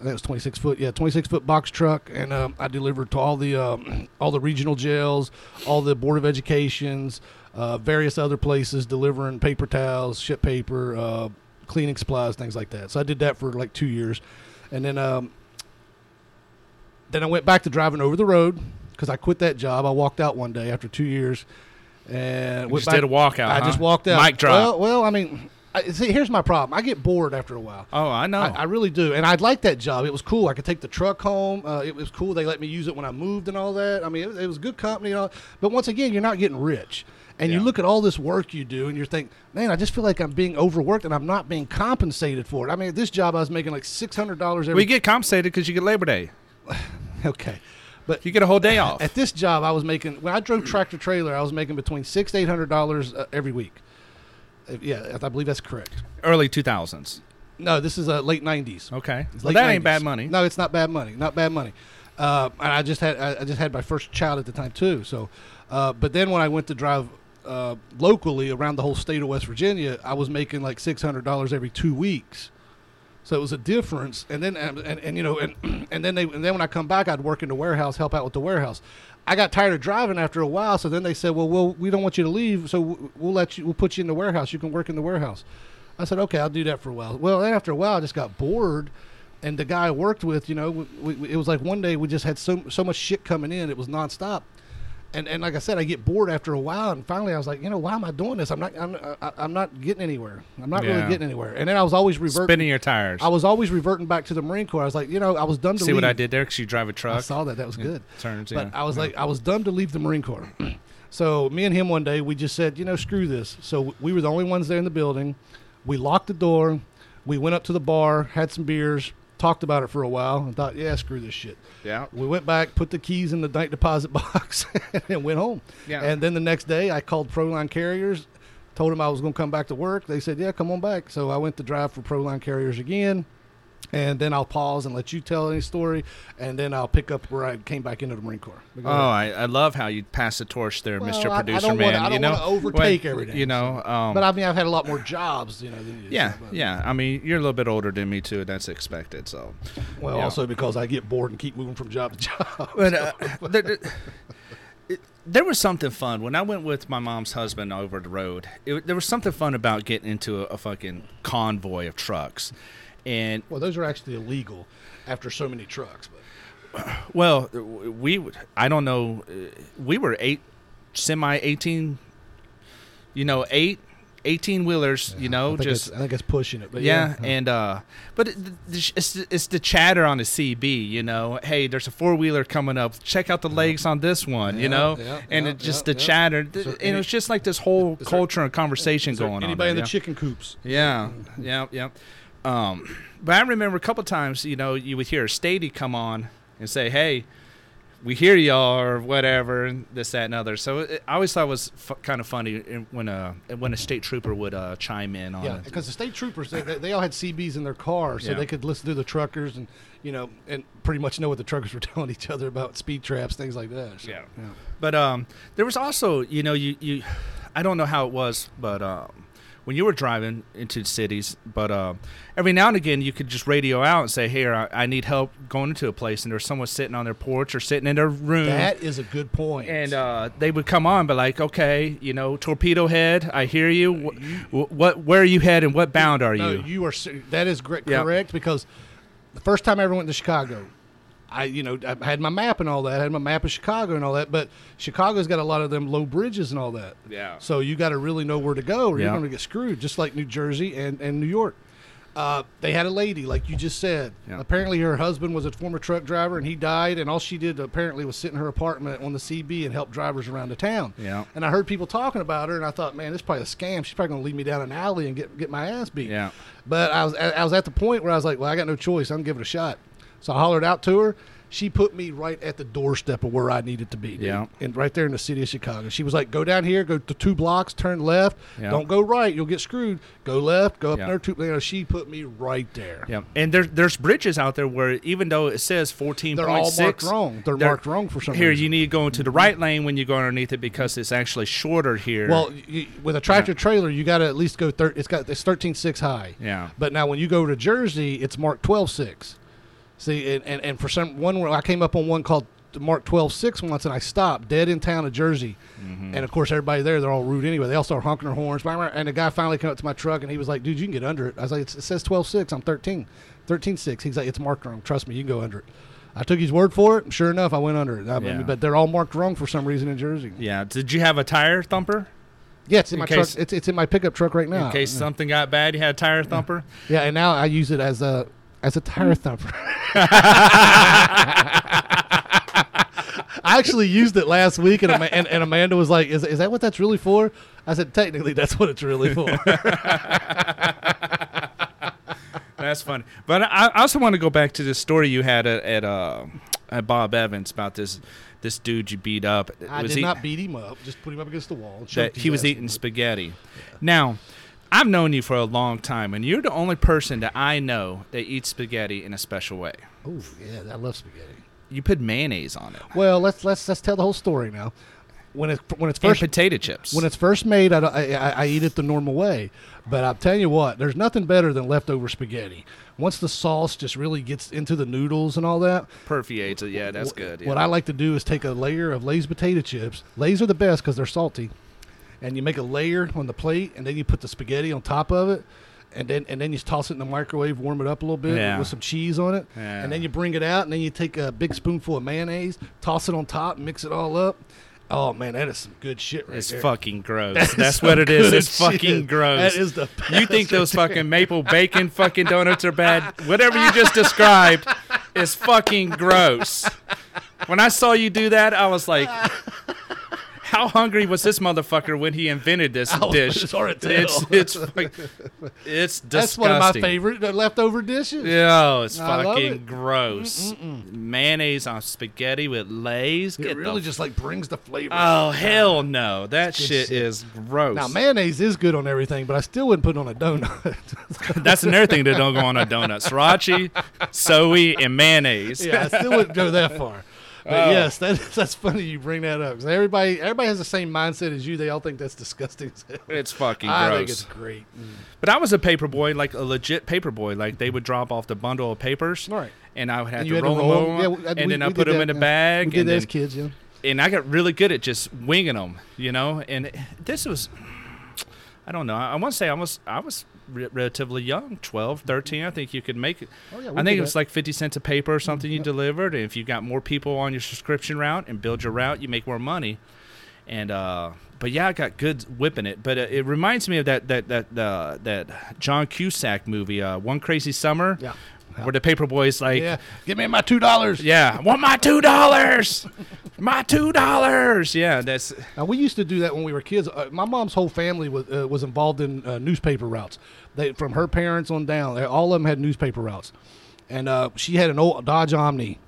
I think it was 26 foot, yeah, 26 foot box truck, and um, I delivered to all the um, all the regional jails, all the board of educations, uh, various other places, delivering paper towels, ship paper, uh, cleaning supplies, things like that. So I did that for like two years, and then um, then I went back to driving over the road because I quit that job. I walked out one day after two years, and went just back- did a walkout. I huh? just walked out. Mic drop. Well, well, I mean, I, see, here's my problem. I get bored after a while. oh, I know. I, I really do, and I like that job. It was cool. I could take the truck home. Uh, it was cool. They let me use it when I moved and all that. I mean, it, it was good company and all. But once again, you're not getting rich, and you look at all this work you do, and you're think, man, I just feel like I'm being overworked and I'm not being compensated for it. I mean, at this job, I was making like six hundred dollars every. we get compensated because you get Labor Day. okay, but You get a whole day off. at this job, I was making when I drove tractor trailer, I was making between six to eight hundred dollars uh, every week. Uh, yeah, I believe that's correct. Early 2000s. No, this is uh, late nineties. Okay. It's Well, late that ain't bad money. No, it's not bad money. Not bad money. Uh, and I just had I I just had my first child at the time too. So, uh, but then when I went to drive uh, locally around the whole state of West Virginia, I was making like six hundred dollars every two weeks. So it was a difference. And then and, and, and you know and and then they and then when I come back, I'd work in the warehouse, help out with the warehouse. I got tired of driving after a while, so then they said, "Well, we'll we don't want you to leave, so we'll let you. We'll put you in the warehouse. You can work in the warehouse." I said, "Okay, I'll do that for a while." Well, then after a while, I just got bored, and the guy I worked with, you know, we, we, it was like one day we just had so so much shit coming in, it was nonstop. And, and like I said, I get bored after a while, and finally I was like, you know, why am I doing this? I'm not, I'm, I- I'm not getting anywhere. I'm not Yeah. really getting anywhere. And then I was always reverting. Spinning your tires. I was always reverting back to the Marine Corps. I was like, you know, I was done to See what. I did there? Because you drive a truck. I saw that. That was good. Turns, But yeah. I was Yeah. like, I was done to leave the Marine Corps. so me and him one day, we just said, you know, screw this. So we were the only ones there in the building. We locked the door. We went up to the bar, had some beers, talked about it for a while, and thought, yeah, screw this shit. yeah. We went back, put the keys in the night deposit box, and went home. Yeah. And then the next day, I called Proline Carriers, told them I was going to come back to work. They said, yeah, come on back. So I went to drive for Proline Carriers again. And then I'll pause and let you tell any story, and then I'll pick up where I came back into the Marine Corps. Oh, I, I love how you pass the torch there, Well, Mr. I- I Producer don't wanna- Man. I don't you know, wanna overtake Well, everything, You know, um, But I mean, I've had a lot more jobs, you know. Than you. yeah, so, yeah. I mean, you're a little bit older than me too. and That's expected. So, Well, Yeah. also because I get bored and keep moving from job to job. but uh, there, there- it- there was something fun when I went with my mom's husband over the road. It, there was something fun about getting into a, a fucking convoy of trucks, and well, those are actually illegal after so many trucks. But Well, we would- I don't know. uh, We were eight semi eighteen. You know, eight 18 wheelers. You know, I just I think it's pushing it. But yeah, yeah, and uh, but it, it's it's the chatter on the CB. You know, hey, there's a four wheeler coming up. Check out the legs on this one. you know, yeah, and yeah, it just yeah, the yeah. chatter, th- there and any- it was just like this whole is there- culture and conversation going anybody on. Anybody in the yeah. chicken coops? Yeah, yeah, yeah. Um, but I remember a couple times, you know, you would hear a stady come on and say, "Hey, we hear y'all or whatever, and this, that, and other. So it, I always thought it was f- kind of funny when a when a state trooper would uh, chime in on Yeah, it. because the state troopers they, they all had CBs in their car, so Yeah. they could listen to the truckers and you know and pretty much know what the truckers were telling each other about speed traps, things like that. So, Yeah. But um, there was also, you know, you, you I don't know how it was, but um, when you were driving into cities, but um, every now and again you could just radio out and say, "Here, I, I need help going into a place," and there's someone sitting on their porch or sitting in their room. That is a good point. and uh, they would come on, but like, okay, you know, torpedo head, I hear you. What, what where are you heading? What bound are no, you? you are that is gr- Yeah. correct because the first time I ever went to Chicago, I you know I had my map and all that, I had my map of Chicago and all that, but Chicago's got a lot of them low bridges and all that. Yeah. So you got to really know where to go, or Yeah. you're going to get screwed, just like New Jersey and, and New York. Uh, they had a lady, like you just said. Yeah. Apparently, her husband was a former truck driver, and he died. And all she did apparently was sit in her apartment on the CB and help drivers around the town. Yeah. And I heard people talking about her, and I thought, man, this is probably a scam. She's probably going to lead me down an alley and get get my ass beat. Yeah. But I was I was at the point where I was like, well, I got no choice. I'm giving it a shot. So I hollered out to her. She put me right at the doorstep of where I needed to be. dude. Yeah. And right there in the city of Chicago. She was like, go down here, go to two blocks, turn left. Yeah. Don't go right. You'll get screwed. Go left, go up Yeah. there. Two, you know, she put me right there. Yeah, and there's there's bridges out there where even though it says fourteen They're point all six, marked wrong. They're, marked wrong for some Here, reason. you need to go into the right lane when you go underneath it because it's actually shorter here. Well, with a tractor trailer, you got to at least go. Thir- it's got it's thirteen six high. Yeah. But now when you go to Jersey, it's marked twelve six. See, and, and, and for some one where I came up on one called Mark twelve six once, and I stopped dead in town of Jersey, Mm-hmm. and of course everybody there they're all rude anyway. They all start honking their horns. And the guy finally came up to my truck and he was like, "Dude, you can get under it." I was like, "It's- "It says twelve six. I'm 13, 13 6. He's like, "It's marked wrong. Trust me, you can go under it." I took his word for it. Sure enough, I went under it. I mean, Yeah. But they're all marked wrong for some reason in Jersey. yeah. Did you have a tire thumper Yeah, it's in, In my case- truck. It's, it's in my pickup truck right now. in case yeah. something got bad? You had a tire thumper. Yeah, and now I use it as a as a tire thumper. I actually used it last week, and, and, and Amanda was like, is, "Is that what that's really for?" I said, "Technically, that's what it's really for." That's funny. But I, I also want to go back to the story you had at at, uh, at Bob Evans about this this dude you beat up. I did not beat him up; just put him up against the wall. he was eating spaghetti. Now, I've known you for a long time, and you're the only person that I know that eats spaghetti in a special way. Oh yeah, I love spaghetti. You put mayonnaise on it Well, let's let's let's tell the whole story now. When it's when it's and first potato chips. when it's first made, I, I, I, eat it the normal way. But I'll tell you what, there's nothing better than leftover spaghetti. Once the sauce just really gets into the noodles and all that, perfuates it, yeah, that's good. What. I like to do is take a layer of Lay's potato chips. Lay's are the best because they're salty, and you make a layer on the plate, and then you put the spaghetti on top of it. And then, and then you toss it in the microwave, warm it up a little bit Yeah. with some cheese on it, Yeah. and then you bring it out, and then you take a big spoonful of mayonnaise, toss it on top, mix it all up. Oh man, that is some good shit right It's there. It's fucking gross. That That's what it is. It's fucking gross. That is the You think those fucking maple bacon fucking donuts are bad? Whatever you just described is fucking gross. When I saw you do that, I was like, how hungry was this motherfucker when he invented this was- dish? it's It's it's like, it's disgusting. That's one of my favorite uh, leftover dishes. Yeah, it's I fucking it. gross. Mayonnaise on spaghetti with Lay's. It Get really the just like brings the flavor. Oh hell no! That shit, shit. is gross. now mayonnaise is good on everything, but I still wouldn't put it on a donut. That's another thing that don't go on a donut: sriracha, soy, and mayonnaise. yeah, I still wouldn't go that far. But Oh. yes, that, that's funny you bring that up 'cause everybody everybody has the same mindset as you. They all think that's disgusting. It's fucking I gross. think it's great. Mm. but I was a paper boy, like a legit paper boy. Like they would drop off the bundle of papers, Right. and I would have And to roll, to them roll over, 'em. Yeah, we- and we- then I put them in that, a yeah. bag, We did and, then, kids, yeah. and I got really good at just winging them, you know. And this was, I don't know. I, I want to say I was I was re- relatively young, 12, 13. I think you could make it. Oh, yeah, I think it was that. like 50 cents a paper or something you delivered. And if you got more people on your subscription route and build your route, you make more money. And uh, but yeah, I got good whipping it. But uh, it reminds me of that that that uh, that John Cusack movie, uh, One Crazy Summer, Yeah. Where the paper boy's like, Yeah, give me my two dollars. yeah, I want my two dollars, my two dollars. Yeah, that's Now we used to do that when we were kids. Uh, my mom's whole family was uh, was involved in uh, newspaper routes. They from her parents on down, they- all of them had newspaper routes, and uh, she had an old Dodge Omni,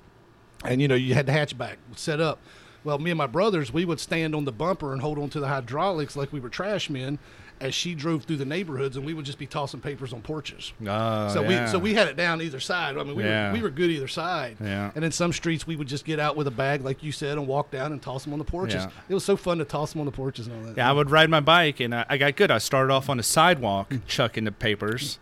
and you know you had the hatchback set up. Well, me and my brothers, we would stand on the bumper and hold on to the hydraulics like we were trash men, as she drove through the neighborhoods, and we would just be tossing papers on porches. Oh, So yeah. we so we had it down either side. I mean, we Yeah. were we were good either side. Yeah. And in some streets, we would just get out with a bag, like you said, and walk down and toss them on the porches. Yeah. It was so fun to toss them on the porches and all that. Yeah, I would ride my bike, and I, I got good. I started off on the sidewalk, Mm. chucking the papers,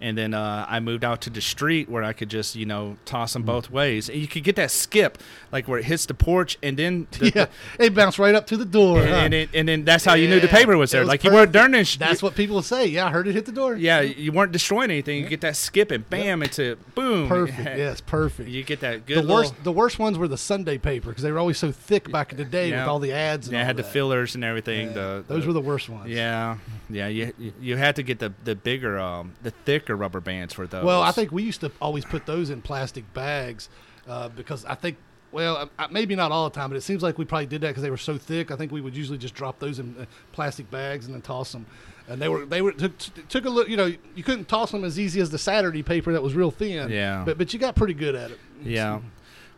and then uh, I moved out to the street where I could just, you know, toss Mm. them both ways. And you could get that skip, like where it hits the porch, and then the, yeah, it bounced right up to the door. and, huh? and, it, and then that's how you knew the paper was there. was like you weren't perfect. darning. sh- That's what people say. Yeah, I heard it hit the door. Yeah, you weren't destroying anything. You get that skip and bam into boom. Perfect. Yes, perfect. You get that good. the little- worst, the worst ones were the Sunday paper because they were always so thick back in the day Yeah. with all the ads. And Yeah, had the fillers and everything. Yeah, the, those were the worst ones. Yeah, yeah. You you- had to get the the bigger, um, the thicker rubber bands for those. Well, I think we used to always put those in plastic bags uh, because I think, well, maybe not all the time, but it seems like we probably did that because they were so thick. I think we would usually just drop those in uh, plastic bags and then toss them. And they were they were took, took a look. You know, you couldn't toss them as easy as the Saturday paper that was real thin. Yeah. But but you got pretty good at it. Yeah,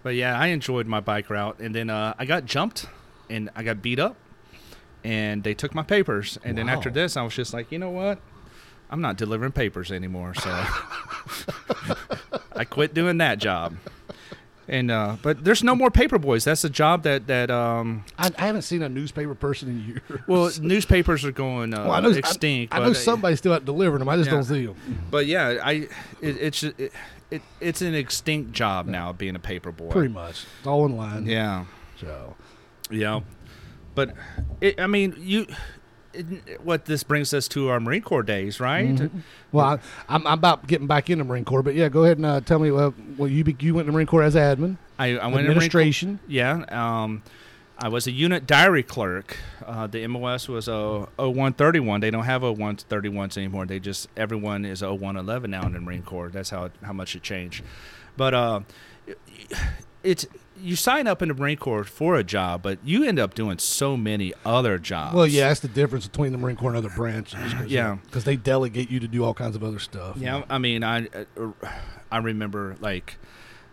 but yeah, I enjoyed my bike route, and then uh, I got jumped, and I got beat up, and they took my papers, and then after this, I was just like, you know what, I'm not delivering papers anymore, so I quit doing that job. And uh, but there's no more paper boys. That's a job that that um I, I haven't seen a newspaper person in years. well newspapers are going uh, Well, I know, extinct. I, I know they- somebody's still out delivering them. I just Yeah. don't see them. But yeah, I it, it's it, it it's an extinct job now being a paper boy. Pretty much, it's all in line. Yeah. So Yeah, but it, I mean, you. It, what this brings us to our Marine Corps days, right? Mhm. Well, I, I'm, I'm about getting back into Marine Corps, but yeah, go ahead and uh, tell me. Uh, well, you be, you went to Marine Corps as admin, I, I went in Marine Corps. administration. Yeah, um, I was a unit diary clerk. Uh, the MOS was a 0131. They don't have a 0131s anymore. They just everyone is 0111 now in the Marine Corps. That's how how much it changed. But uh, it's you sign up in the Marine Corps for a job, but you end up doing so many other jobs. Well, yeah, that's the difference between the Marine Corps and other branches. Cause, Yeah. because they delegate you to do all kinds of other stuff. Yeah, I mean, I uh, I remember like,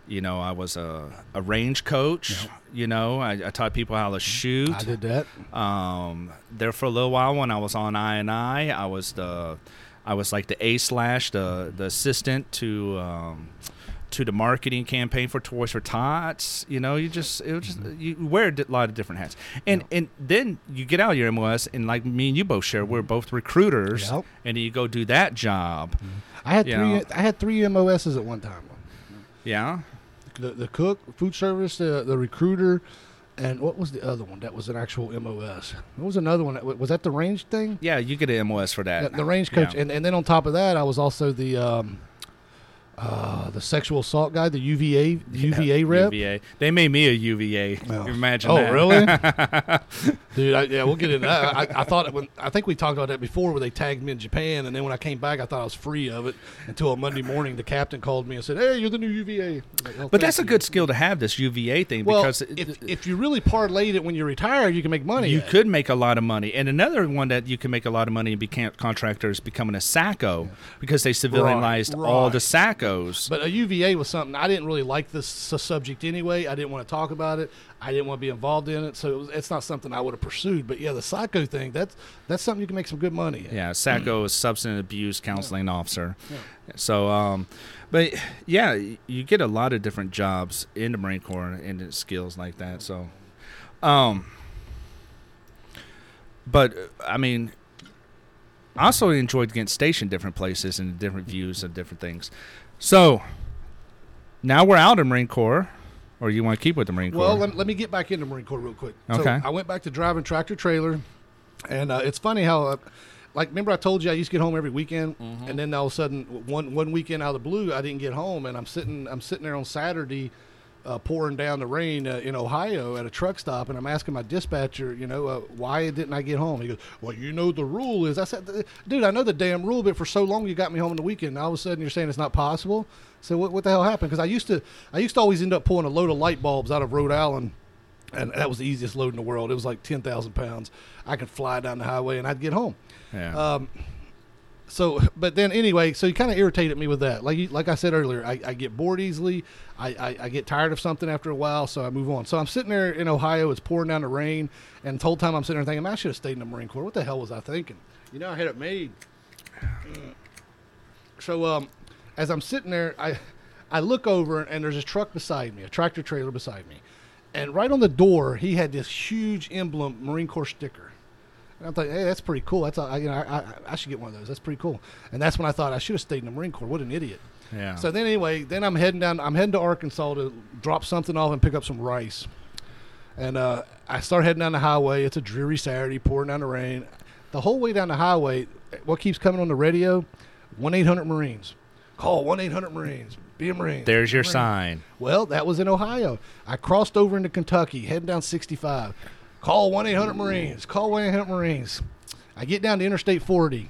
you know, I was a, a range coach. You know, I, I taught people how to shoot. I did that. Um, there for a little while when I was on I and I, I was the, I was like the A slash, the the assistant to. Um, to the marketing campaign for Toys for Tots, you know, you just it was just you wear a lot of different hats, and and then you get out of your MOS, and like me and you both share, we're both recruiters, Yep. and you go do that job, I had three. know. I had three MOSs at one time. yeah. The, the cook, food service, the, the recruiter, and what was the other one? That was an actual MOS. What was another one? That, was that the range thing? Yeah, you get an MOS for that. The, the range coach, Yeah. and, and then on top of that, I was also the um, uh, the sexual assault guy, the UVA UVA rep. UVA. They made me a UVA. Oh. Imagine Oh, that. really? Dude, I, yeah, we'll get into that. I, I thought when I think we talked about that before, where they tagged me in Japan, and then when I came back, I thought I was free of it until a Monday morning. The captain called me and said, "Hey, you're the new UVA." Like, "Oh, but that's a good skill to have, this UVA thing, Well, because it- if, if you really parlayed it when you retire, you can make money. you it. could make a lot of money. And another one that you can make a lot of money and be contractors becoming a SACO because they civilianized all the But a UVA was something I didn't really like this subject anyway. I didn't want to talk about it. I didn't want to be involved in it, so it was, it's not something I would have pursued. But yeah, the psycho thing that's that's something you can make some good money. At. Yeah, SACO is substance abuse counseling officer. So, um, but yeah, you get a lot of different jobs in the Marine Corps and skills like that. So, um, but uh, I mean, I also enjoyed getting stationed different places and different views of different things. So now we're out of Marine Corps, or you want to keep with the Marine Corps? Well, let, let me get back into Marine Corps real quick. Okay. So I went back to driving tractor trailer, and uh, it's funny how, uh, like, remember I told you I used to get home every weekend, Mm-hmm. and then all of a sudden one one weekend out of the blue I didn't get home, and I'm sitting I'm sitting there on Saturday. Uh, pouring down the rain uh, in Ohio at a truck stop, and I'm asking my dispatcher, you know, uh, why didn't I get home? He goes, "Well, you know the rule is." I said, "Dude, I know the damn rule, but for so long you got me home on the weekend. All of a sudden you're saying it's not possible." So what, what the hell happened? Because I used to, I used to always end up pulling a load of light bulbs out of Rhode Island and that was the easiest load in the world. It was like ten thousand pounds. I could fly down the highway and I'd get home. yeah. Um, so, but then anyway, so you kind of irritated me with that. Like you, like I said earlier, I, I get bored easily. I, I, I get tired of something after a while, so I move on. So I'm sitting there in Ohio. It's pouring down the rain, and the whole time I'm sitting there thinking, "Man, I should have stayed in the Marine Corps. What the hell was I thinking? You know, I had it made. So um, as I'm sitting there, I I look over and there's a truck beside me, a tractor trailer beside me, and right on the door he had this huge emblem Marine Corps sticker. And I thought, hey, that's pretty cool. That's a, you know, I, I, I should get one of those. That's pretty cool. And that's when I thought I should have stayed in the Marine Corps. What an idiot. Yeah. So then anyway, then I'm heading down. I'm heading to Arkansas to drop something off and pick up some rice. And uh, I start heading down the highway. It's a dreary Saturday, pouring down the rain. The whole way down the highway, what keeps coming on the radio? One eight hundred Marines. Call one eight hundred Marines. Be a Marine. There's your Marine. sign. Well, that was in Ohio. I crossed over into Kentucky, heading down 65. Call 1 800 Marines. Call 1 800 Marines. I get down to Interstate 40,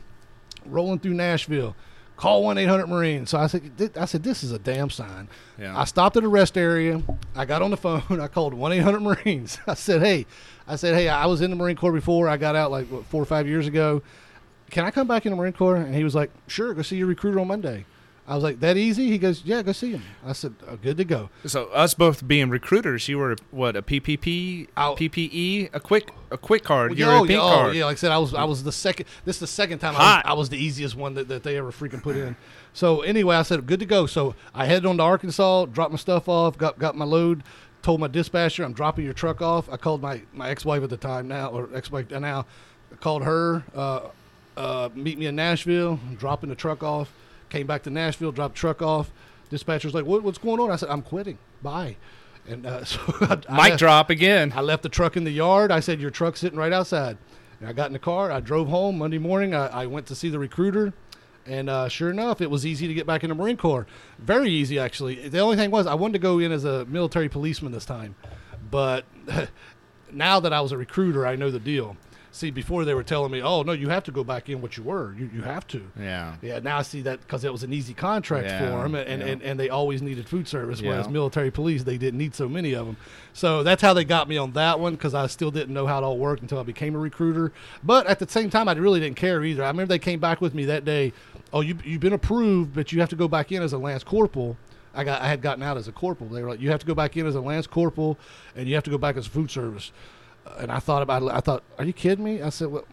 rolling through Nashville. Call 1 800 Marines. So I said, I said, this is a damn sign. Yeah. I stopped at a rest area. I got on the phone. I called 1 800 Marines. I said, hey, I said, hey, I was in the Marine Corps before. I got out like what, four or five years ago. Can I come back in the Marine Corps? And he was like, sure, go see your recruiter on Monday. I was like, that easy? He goes, yeah, go see him. I said, oh, good to go. So us both being recruiters, you were what a PPP, I'll- PPE, a quick a quick card. Well, You're oh, a pink yeah, oh, card. yeah, like I said, I was I was the second. This is the second time I was, I was the easiest one that, that they ever freaking put in. So anyway, I said good to go. So I headed on to Arkansas, dropped my stuff off, got got my load, told my dispatcher I'm dropping your truck off. I called my my ex wife at the time now or ex wife now, I called her. Uh, uh, meet me in Nashville, dropping the truck off. Came back to Nashville, dropped truck off. Dispatcher's like, what, "What's going on?" I said, "I'm quitting. Bye." And uh, so I, I Mic drop again. I left the truck in the yard. I said, Your truck's sitting right outside. And I got in the car. I drove home Monday morning. I, I went to see the recruiter. And uh, sure enough, it was easy to get back in the Marine Corps. Very easy, actually. The only thing was, I wanted to go in as a military policeman this time. But now that I was a recruiter, I know the deal. See, before they were telling me, oh, no, you have to go back in what you were. You, you have to. Yeah. Yeah, now I see that because it was an easy contract Yeah, for them, and, yeah. and, and they always needed food service, whereas Yeah. military police, they didn't need so many of them. So that's how they got me on that one because I still didn't know how it all worked until I became a recruiter. But at the same time, I really didn't care either. I remember they came back with me that day. Oh, you, you've been approved, but you have to go back in as a lance corporal. I got I had gotten out as a corporal. They were like, you have to go back in as a lance corporal, and you have to go back as food service. And I thought about it. I thought, are you kidding me? I said, well,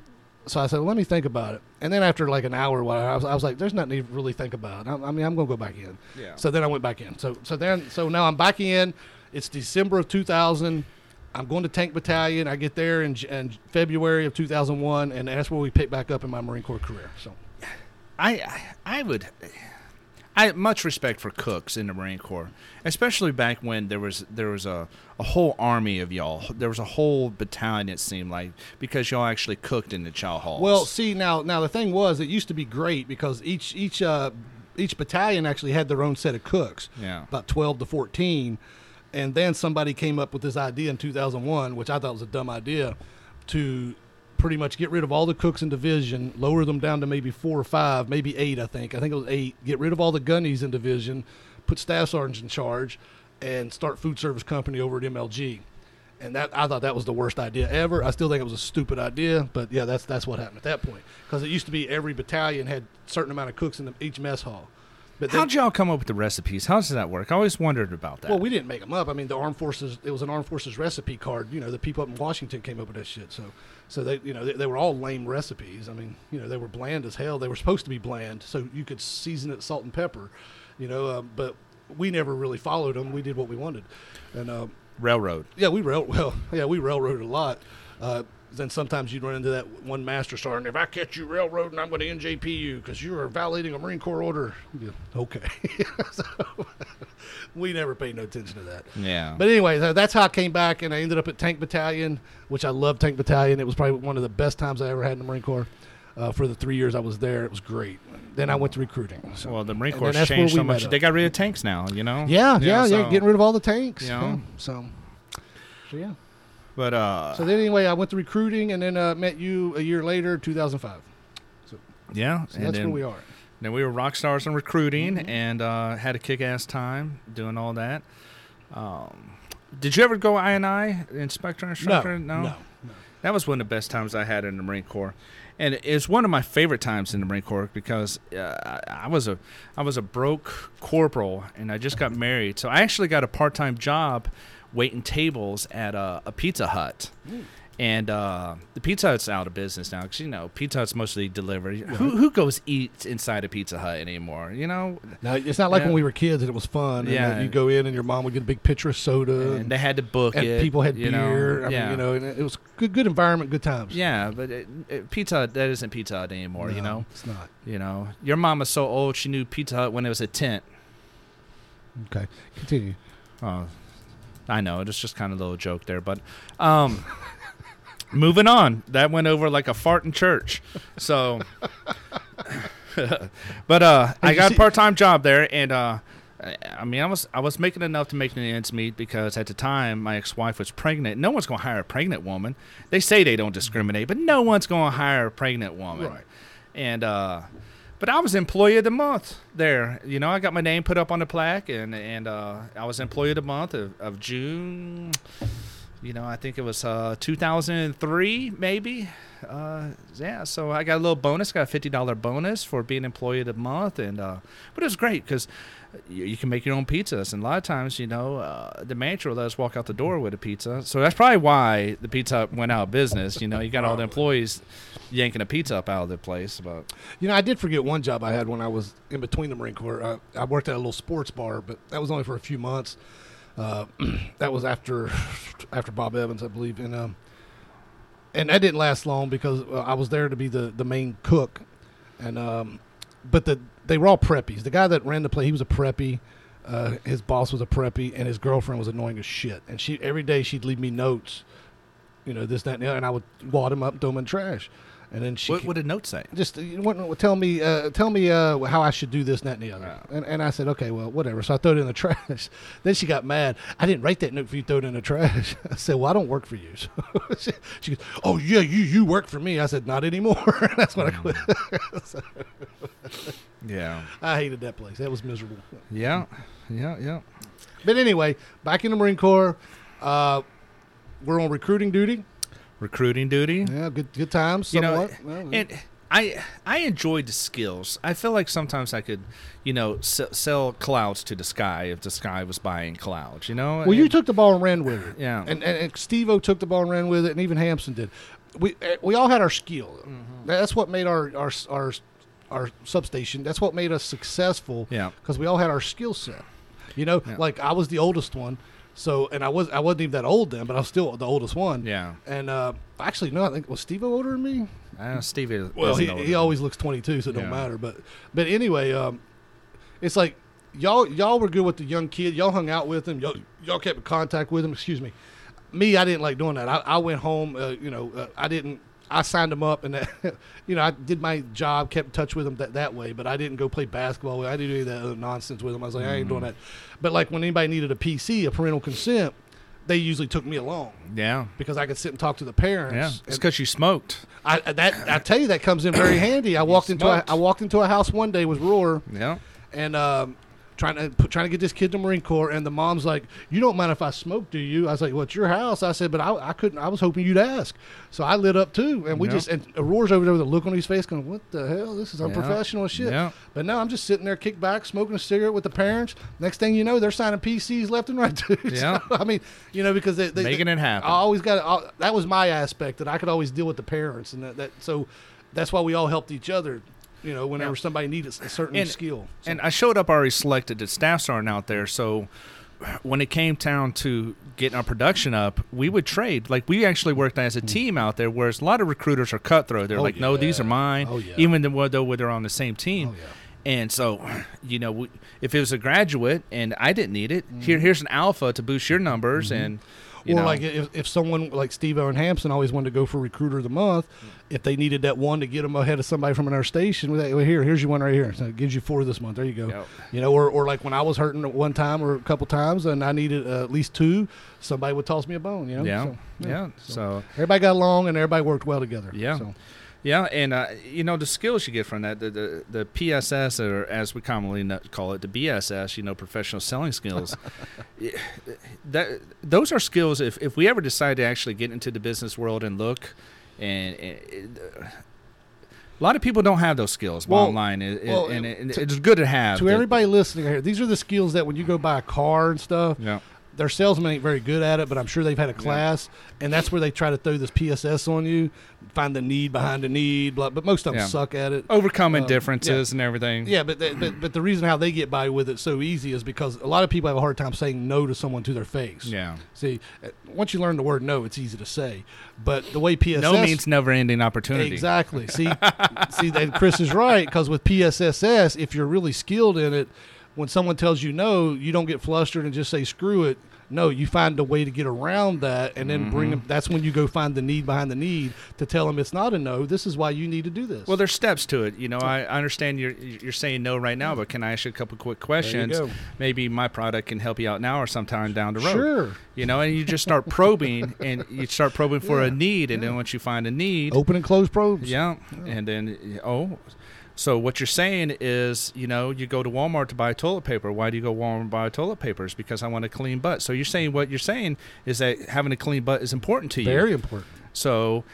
so I said, well, let me think about it. And then after like an hour, while I was, I was like, there's nothing to really think about. I, I mean, I'm going to go back in. Yeah. So then I went back in. So so then so now I'm back in. It's December of 2000. I'm going to Tank Battalion. I get there in, in February of 2001, and that's where we pick back up in my Marine Corps career. So I I- I would I much respect for cooks in the Marine Corps, especially back when there was there was a, a whole army of y'all. There was a whole battalion it seemed like because y'all actually cooked in the chow halls. Well, see now, now the thing was, it used to be great because each each uh, each battalion actually had their own set of cooks. Yeah. About twelve to fourteen, and then somebody came up with this idea in two thousand one, which I thought was a dumb idea, to pretty much get rid of all the cooks in division, lower them down to maybe four or five, maybe eight. I think. I think it was eight. Get rid of all the gunnies in division, put staff sergeants in charge, and start food service company over at MLG. And that I thought that was the worst idea ever. I still think it was a stupid idea, but yeah, that's that's what happened at that point. Because it used to be every battalion had a certain amount of cooks in the, each mess hall. But how'd y'all come up with the recipes? How does that work? I always wondered about that. well, we didn't make them up. I mean, the armed forces. It was an armed forces recipe card. You know, the people up in Washington came up with that shit. So, so they, you know, they, they were all lame recipes. I mean, you know, they were bland as hell. They were supposed to be bland, so you could season it salt and pepper. You know, uh, but we never really followed them. We did what we wanted, and. Uh, Railroad. yeah, we rail well, yeah, we railroaded a lot. Uh, then sometimes you'd run into that one master sergeant. If I catch you railroading, I'm going to NJP you because you are violating a Marine Corps order. Yeah, okay, so we never paid no attention to that. Yeah. But anyway, that's how I came back, and I ended up at Tank Battalion, which I love Tank Battalion. It was probably one of the best times I ever had in the Marine Corps. Uh, for the three years I was there, it was great. Then I went to recruiting. So. well, the Marine Corps then that's where changed so much. up. They got rid of tanks now. You know. yeah, yeah, yeah, so- getting rid of all the tanks. You Yeah, so, so yeah. But uh, So then, anyway, I went to recruiting, and then uh, met you a year later, 2005. yeah, So and that's then, where we are. Then we were rock stars in recruiting Mhm. and uh, had a kick ass time doing all that. Um, did you ever go I and I inspector instructor? no, no. That was one of the best times I had in the Marine Corps, and it's one of my favorite times in the Marine Corps because uh, I I was a I was a broke corporal and I just got married, so I actually got a part time job waiting tables at a, a Pizza Hut. And uh, the Pizza Hut's out of business now because you know Pizza Hut's mostly delivery. Who who goes eat inside a Pizza Hut anymore? You know, Now it's not like Yeah. when we were kids and it was fun. And Yeah. you go in and your mom would get a big pitcher of soda, and they had to book and it. people had you beer. Know? I yeah. mean, you know, and it was good, good environment, good times. Yeah, but it, it, Pizza Hut that isn't Pizza Hut anymore. you know, it's not. you know, your mom was so old she knew Pizza Hut when it was a tent. Okay, continue. Oh, I know it's just kind of a little joke there, but um, moving on. That went over like a fart in church. So, but uh, I got a part time job there, and uh. I- mean, I was I was making enough to make the ends meet because at the time my ex-wife was pregnant. No one's going to hire a pregnant woman. They say they don't discriminate, but no one's going to hire a pregnant woman. Right. And uh, but I was employee of the month there. You know, I got my name put up on the plaque, and and uh, I was employee of the month of, of June. You know, I think it was uh, 2003, maybe. Uh, yeah, so I got a little bonus. Got a fifty dollar bonus for being employee of the month, and uh, but it was great because you, you can make your own pizzas, and a lot of times, you know, uh, the manager will let us walk out the door with a pizza. So that's probably why the pizza went out of business. You know, you got all the employees yanking a pizza up out of the place, but You know, I did forget one job I had when I was in between the Marine Corps. Uh, I worked at a little sports bar, but that was only for a few months. Uh, that was after after Bob Evans, I believe, and um, and that didn't last long because uh, I was there to be the the main cook, and um, but the they were all preppies. The guy that ran the place, he was a preppy. Uh, his boss was a preppy, and his girlfriend was annoying as shit. And she every day she'd leave me notes, you know, this that and the other, and I would wad them up, throw them in trash. And then she what would a note say? just uh, you want- tell me uh, tell me uh, how I should do this and that and the other. Yeah. And, and I said, okay, well, whatever. So I threw it in the trash. then she got mad. I didn't write that note for you. Throw it in the trash. I said, well, I don't work for you. So she, she goes, oh yeah, you you work for me. I said, not anymore. That's when I quit. So Yeah, I hated that place. That was miserable. yeah, yeah, yeah. But anyway, back in the Marine Corps. Uh, we're on recruiting duty. Recruiting duty. Yeah, good good times. you know. And I I enjoyed the skills. I feel like sometimes I could, you know, s- sell clouds to the sky if the sky was buying clouds. You know. Well, you took the ball and ran with it. Yeah. And, and, and Steve O took the ball and ran with it, and even Hampson did. We eh, we all had our skill. Mm-hmm. That's what made our our our our substation. That's what made us successful. Yeah. Because we all had our skill set. You know, Yeah. like I was the oldest one, so and I was I wasn't even that old then, but I was still the oldest one. Yeah. And uh, actually, no, I think was Steve older than me. I know Steve is. Well, he, he always looks 22, so it don't matter. But but anyway, um, it's like y'all y'all were good with the young kid. Y'all hung out with him. Y'all, y'all kept in contact with him. Excuse me. Me, I didn't like doing that. I, I went home. Uh, you know, uh, I didn't. I signed him up, and that, you know, I did my job, kept in touch with him that, that way. But I didn't go play basketball. with I didn't do any of that other nonsense with him. I was like, I ain't doing that. But like when anybody needed a PC, a parental consent, they usually took me along Yeah. because I could sit and talk to the parents. Yeah. It's because you smoked. I that I tell you that comes in very handy. I walked into a. I walked into a house one day with Roar Yeah. and um, trying to put, trying to get this kid to Marine Corps, and the mom's like, "You don't mind if I smoke, do you?" I was like, "Well, it's your house." I said, "But I, I couldn't. I was hoping you'd ask." So I lit up too, and we Yeah. just and Roar's over there with a look on his face, going, "What the hell? This is unprofessional as shit." Yeah. But now I'm just sitting there, kicked back, smoking a cigarette with the parents. Next thing you know, they're signing PCs left and right, dude. Yeah. So, I mean, you know, because they, they Making it happen. I always got that was my aspect that I could always deal with the parents, and that, that so that's why we all helped each other. You know, whenever Yeah. somebody needed a certain And- skill. So- And I showed up already selected. The staff sergeant out there, so when it came down to getting our production up, we would trade. Like we actually worked as a hmm. team out there, whereas a lot of recruiters are cutthroat. They're Oh, like, "No, these are mine," Oh, yeah. even though they're on the same team. Oh, yeah. And so, you know, we, if it was a graduate and I didn't need it, here hmm. here's an alpha to boost your numbers, mm-hmm. and you or know, like if, if someone like Steve O and Hampson always wanted to go for recruiter of the month, if they needed that one to get them ahead of somebody from another station, well, here, here's your one right here. So it gives you four this month. There you go. Yep. You know, or, or like when I was hurting at one time or a couple times and I needed uh, at least two, somebody would toss me a bone. You know. yeah, So, yeah. So So everybody got along and everybody worked well together. Yeah. So, Yeah, and uh, you know the skills you get from that, the, the the PSS or as we commonly call it, the BSS, you know, professional selling skills. That those are skills. If if we ever decide to actually get into the business world and look, and, and uh, a lot of people don't have those skills. Well- Bottom line, it, well, and it, it's good to have. To everybody listening here, these are the skills that when you go buy a car and stuff, Yeah. Their salesmen ain't very good at it, but I'm sure they've had a class, and that's where they try to throw this PSS on you, find the need behind the need, blah, but most of them Yeah. suck at it. Overcoming Um, differences and everything. Yeah, but, they, but but the reason how they get by with it so easy is because a lot of people have a hard time saying no to someone to their face. Yeah. See, uh, once you learn the word no, it's easy to say. But the way PSS No means never ending opportunity. Exactly. See, see, then Chris is right because with PSSS, if you're really skilled in it, when someone tells you no, you don't get flustered and just say screw it. No, you find a way to get around that, and then bring Mm-hmm. them. That's when you go find the need behind the need to tell them it's not a no. This is why you need to do this. Well, there's steps to it. You know, I, I understand you're you're saying no right now, but can I ask you a couple quick questions? Maybe my product can help you out now or sometime down the road. sure. You know, and you just start probing, and you start probing for Yeah, a need, and then once you find a need, Open and close probes. yeah, and then oh, so what you're saying is, you know, you go to Walmart to buy toilet paper. Why do you go Walmart to buy toilet paper? It's because I want a clean butt. So you're saying what you're saying is that having a clean butt is important to you. Very important. So,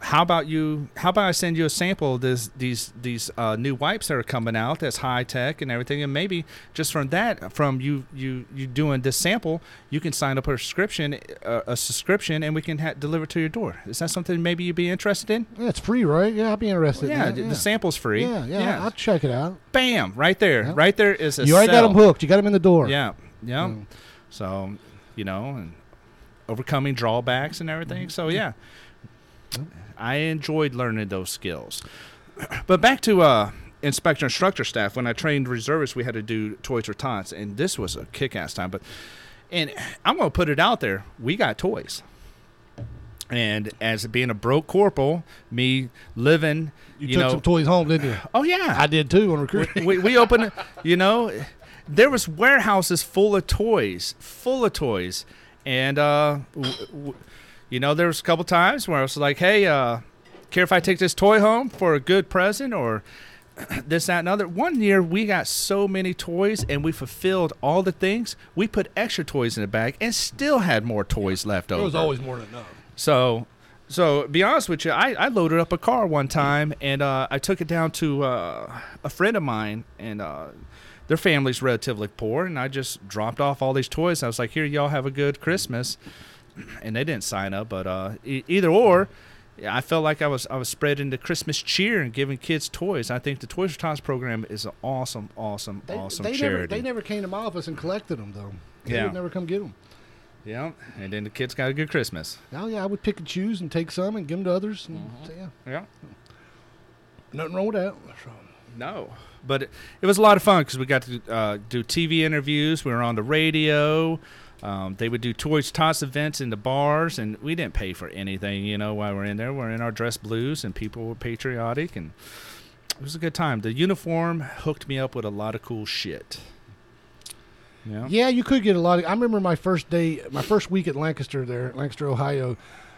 how about you? How about I send you a sample of this, these these uh, new wipes that are coming out that's high tech and everything, and maybe just from that, from you you you doing this sample, you can sign up a subscription, uh, a subscription, and we can ha- deliver to your door. Is that something maybe you'd be interested in? Yeah, it's free, right? Yeah, I'd be interested. yeah, in that. the sample's free. Yeah, yeah, yeah, I'll check it out. Bam, right there, Yeah. right there is a. You already got them hooked. You got them in the door. Yeah, yeah. Mm. So, you know, and overcoming drawbacks and everything. So yeah, I enjoyed learning those skills. But back to uh, inspector instructor staff. When I trained reservists, we had to do toys for tots, and this was a kick-ass time. But and I'm gonna put it out there: we got toys. And as being a broke corporal, me living, You, you, took know, some toys home, didn't you? oh yeah, I did too on recruiting. we, we opened, you know, there was warehouses full of toys, full of toys, and uh, w- w- you know, there was a couple times where I was like, "Hey, uh, care if I take this toy home for a good present or this, that, and other?" One year we got so many toys and we fulfilled all the things. We put extra toys in the bag and still had more toys left over. There over. was always more than enough. So, so be honest with you, I, I loaded up a car one time and uh, I took it down to uh, a friend of mine, and uh, their family's relatively poor, and I just dropped off all these toys. I was like, "Here, y'all have a good Christmas," and they didn't sign up, but uh, e- either or. I felt like I was I was spreading the Christmas cheer and giving kids toys. I think the Toys for Tots program is an awesome, awesome, They, awesome they charity. never they never came to my office and collected them though. They Yeah. would never come get them. yeah, and then the kids got a good Christmas. Oh yeah, I would pick and choose and take some and give them to others. And Mm-hmm. yeah, Yeah. nothing wrong with that. No, but it, it was a lot of fun because we got to uh, do TV interviews. We were on the radio. Um, they would do Toys Tots events in the bars, and we didn't pay for anything. You know, while we're in there, we're in our dress blues, and people were patriotic, and it was a good time. The uniform hooked me up with a lot of cool shit. Yeah. Yeah, you could get a lot of. I remember my first day, my first week at Lancaster, there, Lancaster, Ohio.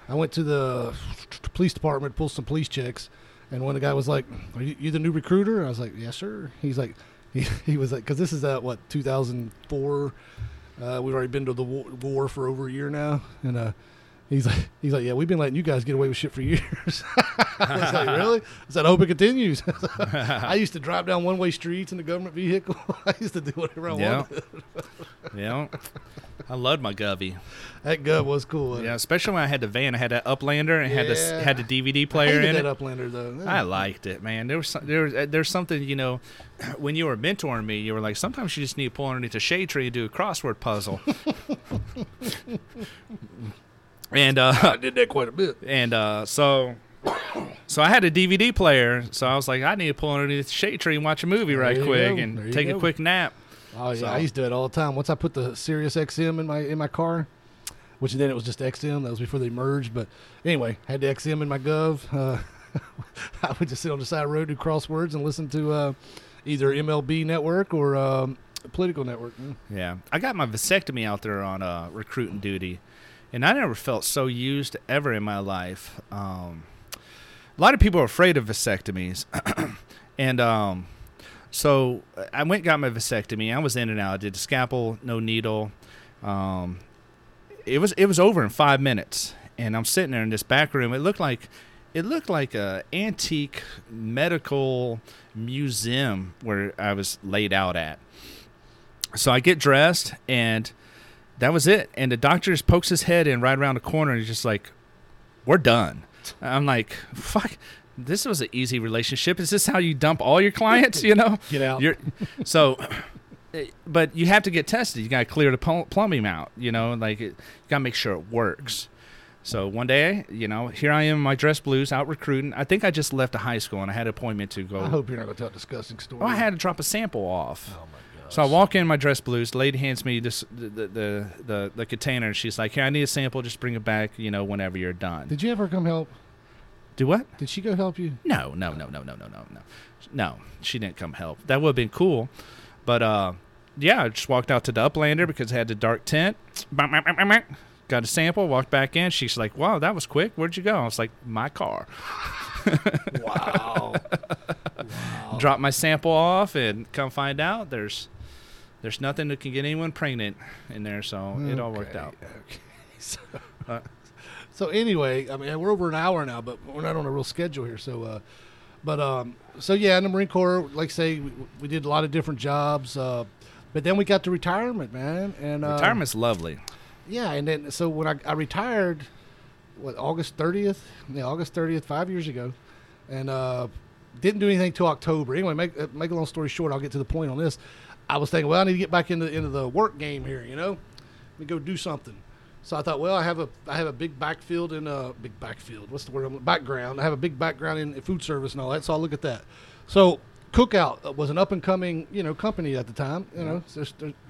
I went to the police department, pulled some police checks, and when the guy was like, "Are you, you the new recruiter?" I was like, "Yes, sir." He's like, he, he was like, because this is at what 2004. Uh, we've already been to the war, war for over a year now, and uh, he's like, he's like, yeah, we've been letting you guys get away with shit for years. I was like, really? I said, I hope it continues. I used to drive down one-way streets in the government vehicle. I used to do whatever I Yeah. wanted. Yeah. I loved my Govy. That gut was cool. Yeah, it? especially when I had the van. I had that Uplander and had the had the DVD player in it. Uplander though. I liked it, man. There was some, there was, there's something you know when you were mentoring me, you were like, sometimes you just need to pull underneath a shade tree and do a crossword puzzle. And uh, I did that quite a bit. and uh, so so I had a DVD player, so I was like, I need to pull underneath the shade tree and watch a movie right There quick and There take a quick nap. Oh yeah, So- I used to do it all the time. Once I put the Sirius XM in my in my car, which then it was just XM. That was before they merged. But anyway, had the XM in my Gov. Uh, I would just sit on the side the road, do crosswords, and listen to uh, either MLB Network or um, Political Network. Mm. Yeah, I got my vasectomy out there on uh, recruiting duty, and I never felt so used ever in my life. Um, a lot of people are afraid of vasectomies, and um, so I went got my vasectomy. I was in and out. I did scalpel, no needle. Um, it was it was over in five minutes, and I'm sitting there in this back room. It looked like it looked like a antique medical museum where I was laid out at. So I get dressed and that was it. And the doctor just pokes his head in right around the corner and he's just like, "We're done." I'm like, "Fuck." This was an easy relationship. Is this how you dump all your clients? You know, Get out. You're, so, but you have to get tested. You got to clear the pl- plumbing out. You know, like it, you got to make sure it works. So one day, you know, here I am in my dress blues out recruiting. I think I just left a high school and I had an appointment to go. I hope you're not going to tell a disgusting story. Oh, I had to drop a sample off. Oh my god. So I walk in my dress blues. The lady hands me this the the, the the the container. and She's like, "Here, I need a sample. Just bring it back. You know, whenever you're done." Did you ever come help? Do what? Did she go help you? No, no, no, no, no, no, no, no. No, she didn't come help. That would have been cool, but uh, yeah, I just walked out to the Uplander because it had the dark tent. Got a sample, walked back in. She's like, "Wow, that was quick. Where'd you go?" I was like, "My car." Wow. Drop my sample off, and come find out there's there's nothing that can get anyone pregnant in there. So it all worked out. Okay. So, Uh, so anyway, I mean, we're over an hour now, but we're not on a real schedule here. So, uh, but um, so yeah, in the Marine Corps, like I say, we, we did a lot of different jobs. Uh, but then we got to retirement, man, and uh, Retirement's lovely. Yeah, and then so when I, I retired, what August thirtieth? Yeah, August thirtieth, five years ago, and uh, didn't do anything till October. Anyway, make uh, make a long story short, I'll get to the point on this. I was thinking, well, I need to get back into into the work game here. You know, let me go do something. So I thought, well, I have a I have a big backfield in a big backfield. What's the word? I'm- Background. I have a big background in food service and all that. So I'll look at that. So Cookout uh, was an up and coming, you know, company at the time. You know,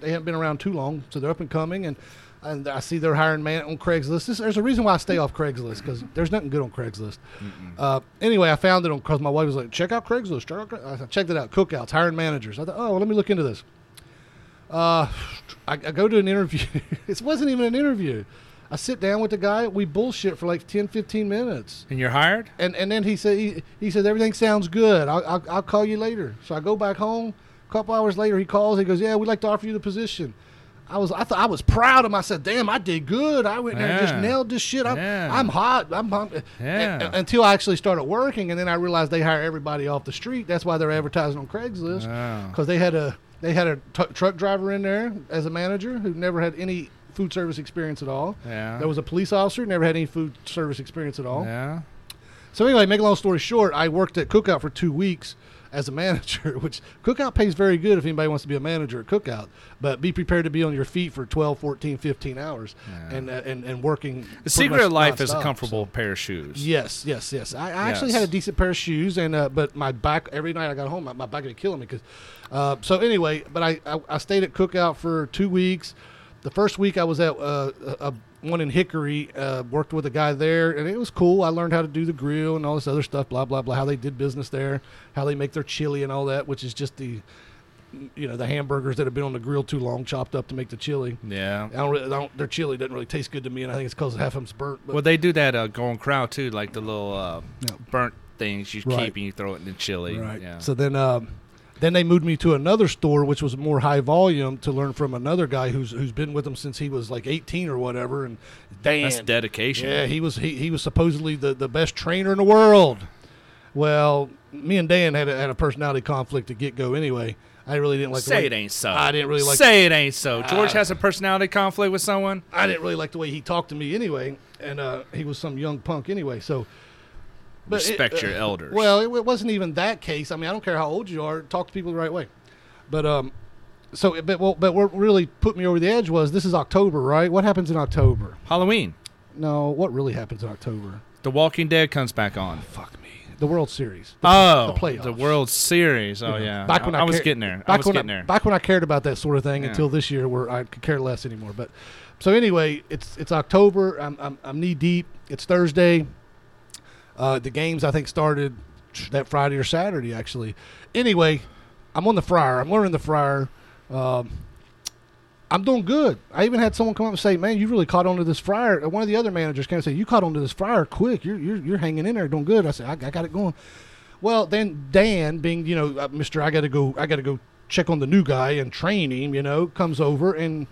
they haven't been around too long, so they're up and coming. And and I see they're hiring man on Craigslist. This, there's a reason why I stay off Craigslist because there's nothing good on Craigslist. Uh, anyway, I found it on because my wife was like, check out Craigslist. Check out, Cra-" I checked it out. Cookouts, hiring managers. I thought, oh, well, let me look into this. Uh, I, I go to an interview. it wasn't even an interview. I sit down with the guy. We bullshit for like 10, 15 minutes. And you're hired? And and then he said he, he said everything sounds good. I'll, I'll I'll call you later. So I go back home. A couple hours later, he calls. He goes, "Yeah, we'd like to offer you the position." I was I thought I was proud of myself. Damn, I did good. I went there and just nailed this shit. I'm Yeah. I'm hot. I'm pumped. Eh, eh, yeah. And- until I actually started working, and then I realized they hire everybody off the street. That's why they're advertising on Craigslist because they had a they had a t- truck driver in there as a manager who never had any food service experience at all. Yeah. There was a police officer never had any food service experience at all. Yeah. So anyway, make a long story short, I worked at Cookout for two weeks as a manager, which Cookout pays very good if anybody wants to be a manager at Cookout. But be prepared to be on your feet for 12, 14, 15 hours Yeah. and, uh, and and working. The secret of life is a comfortable so- pair of shoes. Yes, yes, yes. I, I actually had a decent pair of shoes, and uh, but my back every night I got home, my, my back was killing me. Cause, uh, so anyway, but I, I I stayed at Cookout for two weeks. The first week I was at uh, a, a one in Hickory, uh, worked with a guy there, and it was cool. I learned how to do the grill and all this other stuff, blah blah blah. How they did business there, how they make their chili and all that, which is just the you know the hamburgers that have been on the grill too long, chopped up to make the chili. Yeah. I don't, really, I don't their chili doesn't really taste good to me, and I think it's because half of them's burnt. But Well, they do that uh, Golden Corral too, like the little uh, Yeah. burnt things you Right. keep and you throw it in the chili. Right. Yeah. So then, um, then they moved me to another store, which was more high volume, to learn from another guy who's who's been with them since he was like 18 or whatever. And Dan, That's dedication. yeah, he was he, he was supposedly the, the best trainer in the world. Well, me and Dan had a, had a personality conflict to get go anyway. I really didn't like the Say way, it ain't so. I didn't really like- Say it ain't so. George has a personality conflict with someone. I didn't really like the way he talked to me anyway, and uh, he was some young punk anyway. So. But it- Respect uh, your elders. Well, it, it wasn't even that case. I mean, I don't care how old you are. Talk to people the right way. But um, so but well, but what really put me over the edge was this is October, right? What happens in October? Halloween. No, what really happens in October? The Walking Dead comes back on. Fuck me. The World Series. The, Oh, the playoffs. the World Series. Oh yeah. Back when I, I, was getting there. Back I was when getting I, there. Back when I cared about that sort of thing Yeah. until this year, where I could care less anymore. But so anyway, it's it's October. I'm I'm, I'm knee deep. It's Thursday. Uh, the games I think started that Friday or Saturday actually. Anyway, I'm on the fryer. I'm learning the fryer. Um, I'm doing good. I even had someone come up and say, "Man, you really caught on to this fryer." One of the other managers came and said, "You caught on to this fryer quick. You're you're, you're hanging in there, doing good." I said, I, "I got it going." Well, then Dan, being you know, uh, Mister, I got to go. I got to go check on the new guy and train him. You know, comes over and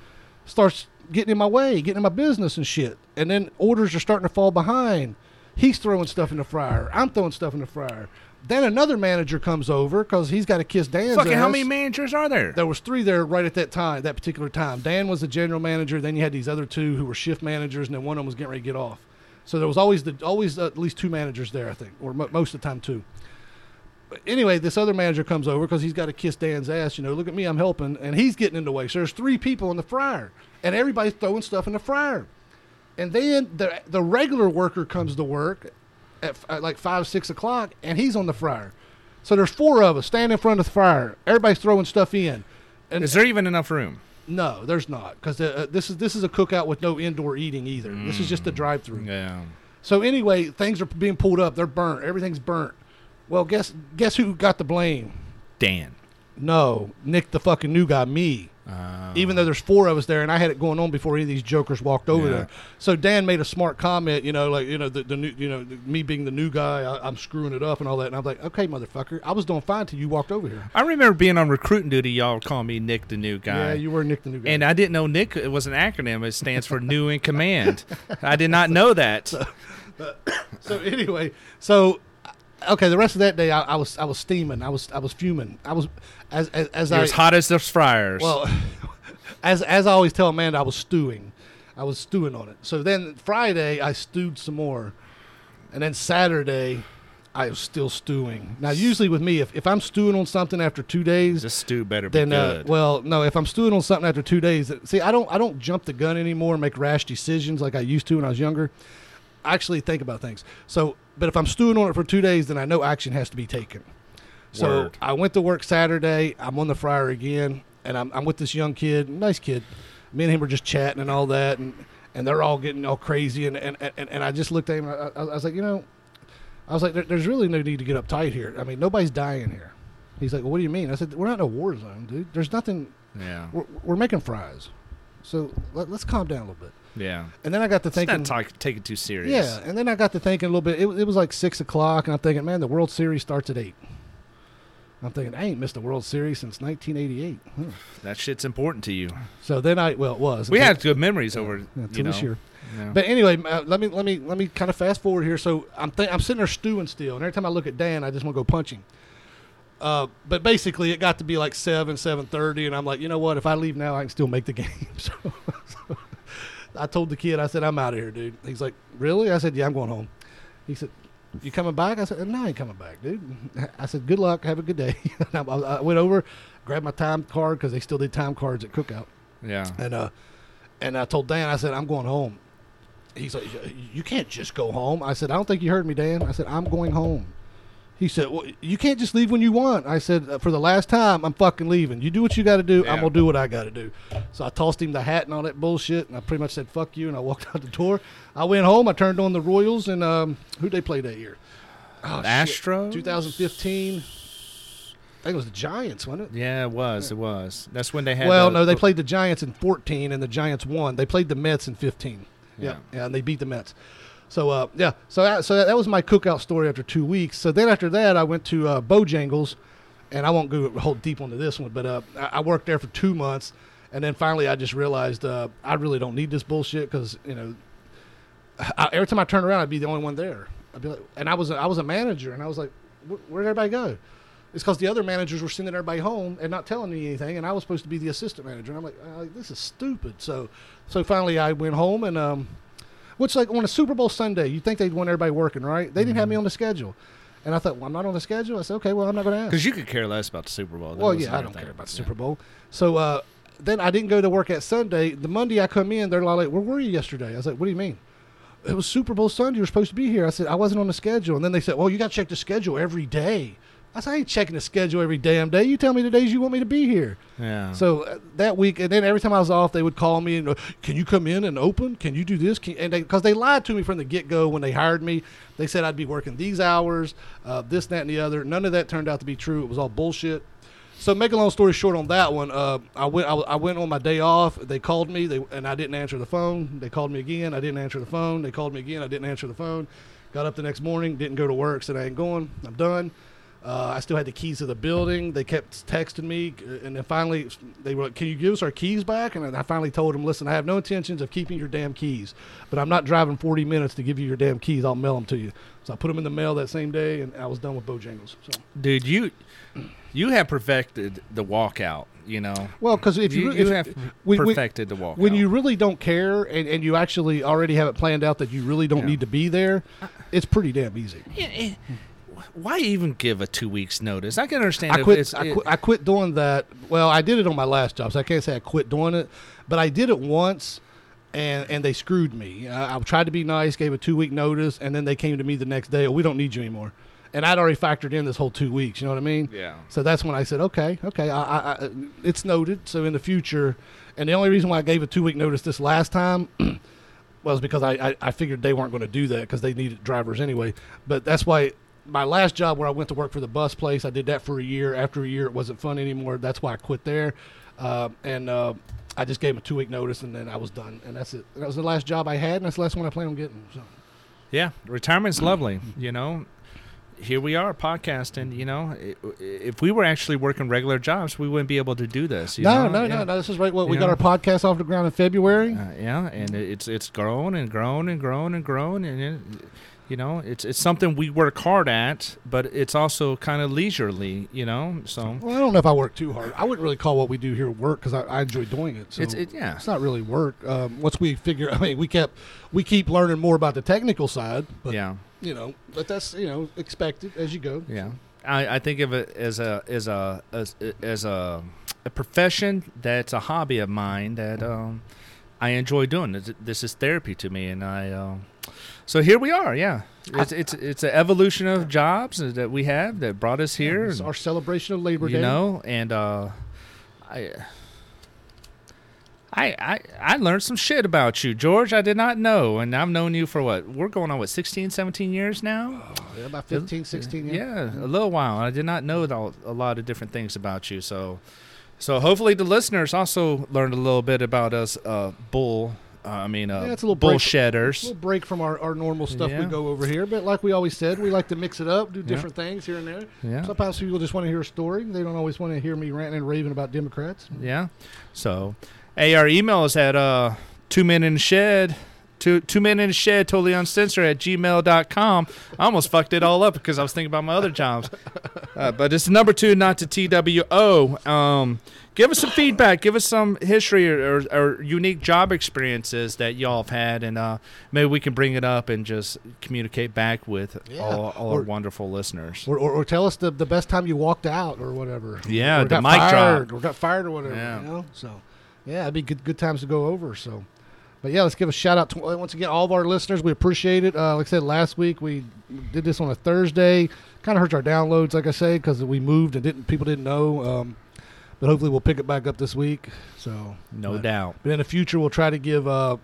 starts getting in my way, getting in my business and shit. And then orders are starting to fall behind. He's throwing stuff in the fryer. I'm throwing stuff in the fryer. Then another manager comes over because he's got to kiss Dan's Fucking, ass. how many managers are there? There was three there right at that time, that particular time. Dan was the general manager. Then you had these other two who were shift managers, and then one of them was getting ready to get off. So there was always the always at least two managers there, I think, or mo- most of the time two. But anyway, this other manager comes over because he's got to kiss Dan's ass. You know, look at me, I'm helping, and he's getting in the way. So there's three people in the fryer, and everybody's throwing stuff in the fryer. And then the the regular worker comes to work at, at like five six o'clock, and he's on the fryer. So there's four of us standing in front of the fryer. Everybody's throwing stuff in. And Is there even enough room? no, there's not, because uh, this is this is a cookout with no indoor eating either. This is just a drive-through. Yeah. So anyway, things are being pulled up. They're burnt. Everything's burnt. Well, guess guess who got the blame? Dan. No, Nick, the fucking new guy, me. Uh, Even though there's four of us there, and I had it going on before any of these jokers walked over Yeah. there. So Dan made a smart comment, you know, like you know the, the new, you know, the, me being the new guy, I, I'm screwing it up and all that. And I'm like, okay, motherfucker, I was doing fine till you walked over here. I remember being on recruiting duty. Y'all calling me Nick, the new guy. Yeah, you were Nick, the new guy. and I didn't know Nick was an acronym. It stands for New in Command. I did not know that. so anyway, so okay, the rest of that day, I, I was I was steaming, I was I was fuming, I was as as, as You're I as hot as those fryers. well, as as I always tell Amanda, I was stewing, I was stewing on it. So then Friday, I stewed some more, and then Saturday, I was still stewing. Now, usually with me, if, if I'm stewing on something after two days, this stew better be then uh, well, no, if I'm stewing on something after two days, see, I don't I don't jump the gun anymore and make rash decisions like I used to when I was younger. I actually think about things. So, but if I'm stewing on it for two days, then I know action has to be taken. So Word. I went to work Saturday. I'm on the fryer again, and I'm, I'm with this young kid, nice kid. Me and him were just chatting and all that, and and they're all getting all crazy, and and, and, and I just looked at him. And I, I was like, you know, I was like, there, there's really no need to get uptight here. I mean, nobody's dying here. He's like, well, what do you mean? I said, we're not in a war zone, dude. There's nothing. yeah. We're, we're making fries, so let, let's calm down a little bit. Yeah. And then I got to It's thinking, not talk, take it too serious. yeah. And then I got to thinking a little bit. It, it was like six o'clock, and I'm thinking, man, the World Series starts at eight. I'm thinking, I ain't missed a World Series since 1988. Huh. That shit's important to you. So then I, well, it was. We had good memories over, yeah, you know. this year. Yeah. But anyway, uh, let me let me let me kind of fast forward here. So I'm th- I'm sitting there stewing still, and every time I look at Dan, I just want to go punch him. Uh, but basically, it got to be like seven, seven thirty, and I'm like, you know what? If I leave now, I can still make the game. so, so I told the kid, I said, I'm out of here, dude. He's like, really? I said, yeah, I'm going home. He said, you coming back? I said, no, I ain't coming back, dude. I said, good luck, have a good day. And I, I went over, grabbed my time card because they still did time cards at Cookout. yeah. And uh, and I told Dan, I said, I'm going home. He's like, you can't just go home. I said, I don't think you heard me, Dan. I said, I'm going home. He said, well, you can't just leave when you want. I said, "Uh, for the last time, I'm fucking leaving. You do what you got to do. Yeah. I'm gonna do what I got to do. So I tossed him the hat and all that bullshit, and I pretty much said, fuck you, and I walked out the door. I went home. I turned on the Royals, and um, who they play that year? Oh, shit. Astros? 2015. I think it was the Giants, wasn't it? Yeah, it was. It was. That's when they had. Well, the- no, they played the Giants in 14, and the Giants won. They played the Mets in 15. Yeah, Yeah. yeah, and they beat the Mets. So, uh, yeah, so that, so that, was my cookout story after two weeks. So then after that, I went to uh, Bojangles, and I won't go whole deep into this one, but uh, I, worked there for two months, and then finally I just realized uh, I really don't need this bullshit because you know, I, every time I turn around, I'd be the only one there. I'd be like, and I was a, I was a manager, and I was like, "Where- where'd everybody go? It's because the other managers were sending everybody home and not telling me anything, and I was supposed to be the assistant manager. And I'm like, this is stupid. So, so finally I went home and um, which like on a Super Bowl Sunday, you think they'd want everybody working, right? They didn't have me Mm-hmm. on the schedule, and I thought, well, I'm not on the schedule. I said, okay, well, I'm not going to ask. Because you could care less about the Super Bowl. That Well, yeah, I don't thing. care about the. Super Bowl. So uh, then I didn't go to work at Sunday. The Monday I come in, they're like, "Where were you yesterday?" I was like, "What do you mean?" It was Super Bowl Sunday. You were supposed to be here. I said I wasn't on the schedule, and then they said, "Well, you got to check the schedule every day." I said, "I ain't checking the schedule every damn day. You tell me the days you want me to be here." Yeah. So uh, that week, and then every time I was off, they would call me and, uh, "Can you come in and open? Can you do this?" Can, and because they, lied to me from the get go when they hired me, they said I'd be working these hours, uh, this, that, and the other. None of that turned out to be true. It was all bullshit. So, make a long story short on that one, uh, I went. I, I went on my day off. They called me, they, and I didn't answer the phone. They called me again. I didn't answer the phone. They called me again. I didn't answer the phone. Got up the next morning, didn't go to work. Said I ain't going. I'm done. Uh, I still had the keys to the building. They kept texting me, uh, and then finally they were like, "Can you give us our keys back?" And I finally told them, "Listen, I have no intentions of keeping your damn keys, but I'm not driving 40 minutes to give you your damn keys. I'll mail them to you." So I put them in the mail that same day, and I was done with Bojangles. So. Dude, you you have perfected the walkout. You know, Well, because if you, you, if, you have when- when- perfected the walkout. when you really don't care and, and you actually already have it planned out that you really don't Yeah. need to be there, it's pretty damn easy. Yeah, why even give a two weeks notice? I can understand. I quit, I, it- quit. I quit doing that. Well, I did it on my last job, so I can't say I quit doing it. But I did it once, and and they screwed me. I, I tried to be nice, gave a two week notice, and then they came to me the next day. Oh, we don't need you anymore. And I'd already factored in this whole two weeks. You know what I mean? Yeah. So that's when I said, okay, okay, I, I, I, it's noted. So in the future, and the only reason why I gave a two week notice this last time was because I, I, I figured they weren't going to do that because they needed drivers anyway. But that's why my last job where I went to work for the bus place, I did that for a year. After a year, it wasn't fun anymore. That's why I quit there. Uh, and uh, I just gave them a two week notice and then I was done. And that's it. That was the last job I had, and that's the last one I plan on getting. So. Yeah, retirement's lovely. You know, here we are podcasting. You know, if we were actually working regular jobs, we wouldn't be able to do this. You No, know? no, yeah. no, no. This is right. What we You got our podcast off the ground in February. Uh, yeah, and it's it's grown and grown and grown and grown, and it, you know, it's it's something we work hard at, but it's also kind of leisurely. You know, so Well, I don't know if I work too hard. I wouldn't really call what we do here work because I, I enjoy doing it. So it's it yeah. it's not really work. Um, once we figure, I mean, we kept we keep learning more about the technical side, but yeah. you know, but that's you know expected as you go. Yeah, I, I think of it as a as a as, as a a profession that's a hobby of mine that um, I enjoy doing. This, this is therapy to me, and I. Um, so here we are. Yeah, it's it's it's an evolution of jobs that we have that brought us here. It's our celebration of Labor Day. you know, and uh, I. I, I I learned some shit about you, George. I did not know, and I've known you for what? We're going on what 16, 17 years now. Yeah, about 15, 16 years. Yeah, a little while. I did not know a lot of different things about you. So, so hopefully the listeners also learned a little bit about us, uh, bull. Uh, I mean, uh, Yeah, it's a little break- bullshitters. little break from our, our normal stuff Yeah. we go over here. But like we always said, we like to mix it up, do different things here and there. Yeah, Sometimes people just want to hear a story. They don't always want to hear me ranting and raving about Democrats. yeah. So, hey, our email is at uh, two men in shed. Two, two men in a shed, totally uncensored at gmail.com. I almost fucked it all up because I was thinking about my other jobs. Uh, but it's number two, not to TWO. Um, give us some feedback. Give us some history or, or, or unique job experiences that y'all have had, and uh, maybe we can bring it up and just communicate back with Yeah. all, all our wonderful listeners. Or, or, or tell us the, the best time you walked out or whatever. Yeah, or the mic drop. fired, Or got fired or whatever. Yeah. You know? So, yeah, it'd be good, good times to go over. So, but yeah, let's give a shout out to once again all of our listeners. We appreciate it. Uh, like I said last week, we did this on a Thursday. Kind of hurts our downloads, like I say, because we moved and didn't people didn't know. Um, but hopefully, we'll pick it back up this week. So, No but- doubt. But in the future, we'll try to give uh,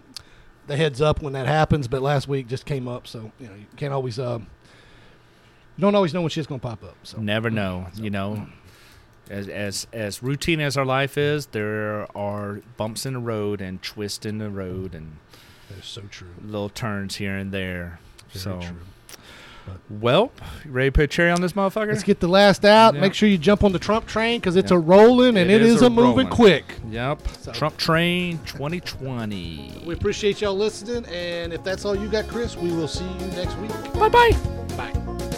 the heads up when that happens. But last week just came up, so you know you can't always. Um, you don't always know when shit's gonna pop up. So Never know. You know, as as as routine as our life is, there are bumps in the road and twists in the road and that is so true. little turns here and there. Very so, true. well, you ready to put a cherry on this motherfucker? Let's get the last out. Yeah. Make sure you jump on the Trump train because it's Yeah. a rolling and It it is is, a a moving quick. Yep. So- Trump Train 2020. We appreciate y'all listening, and if that's all you got, Chris, we will see you next week. Bye bye. Bye.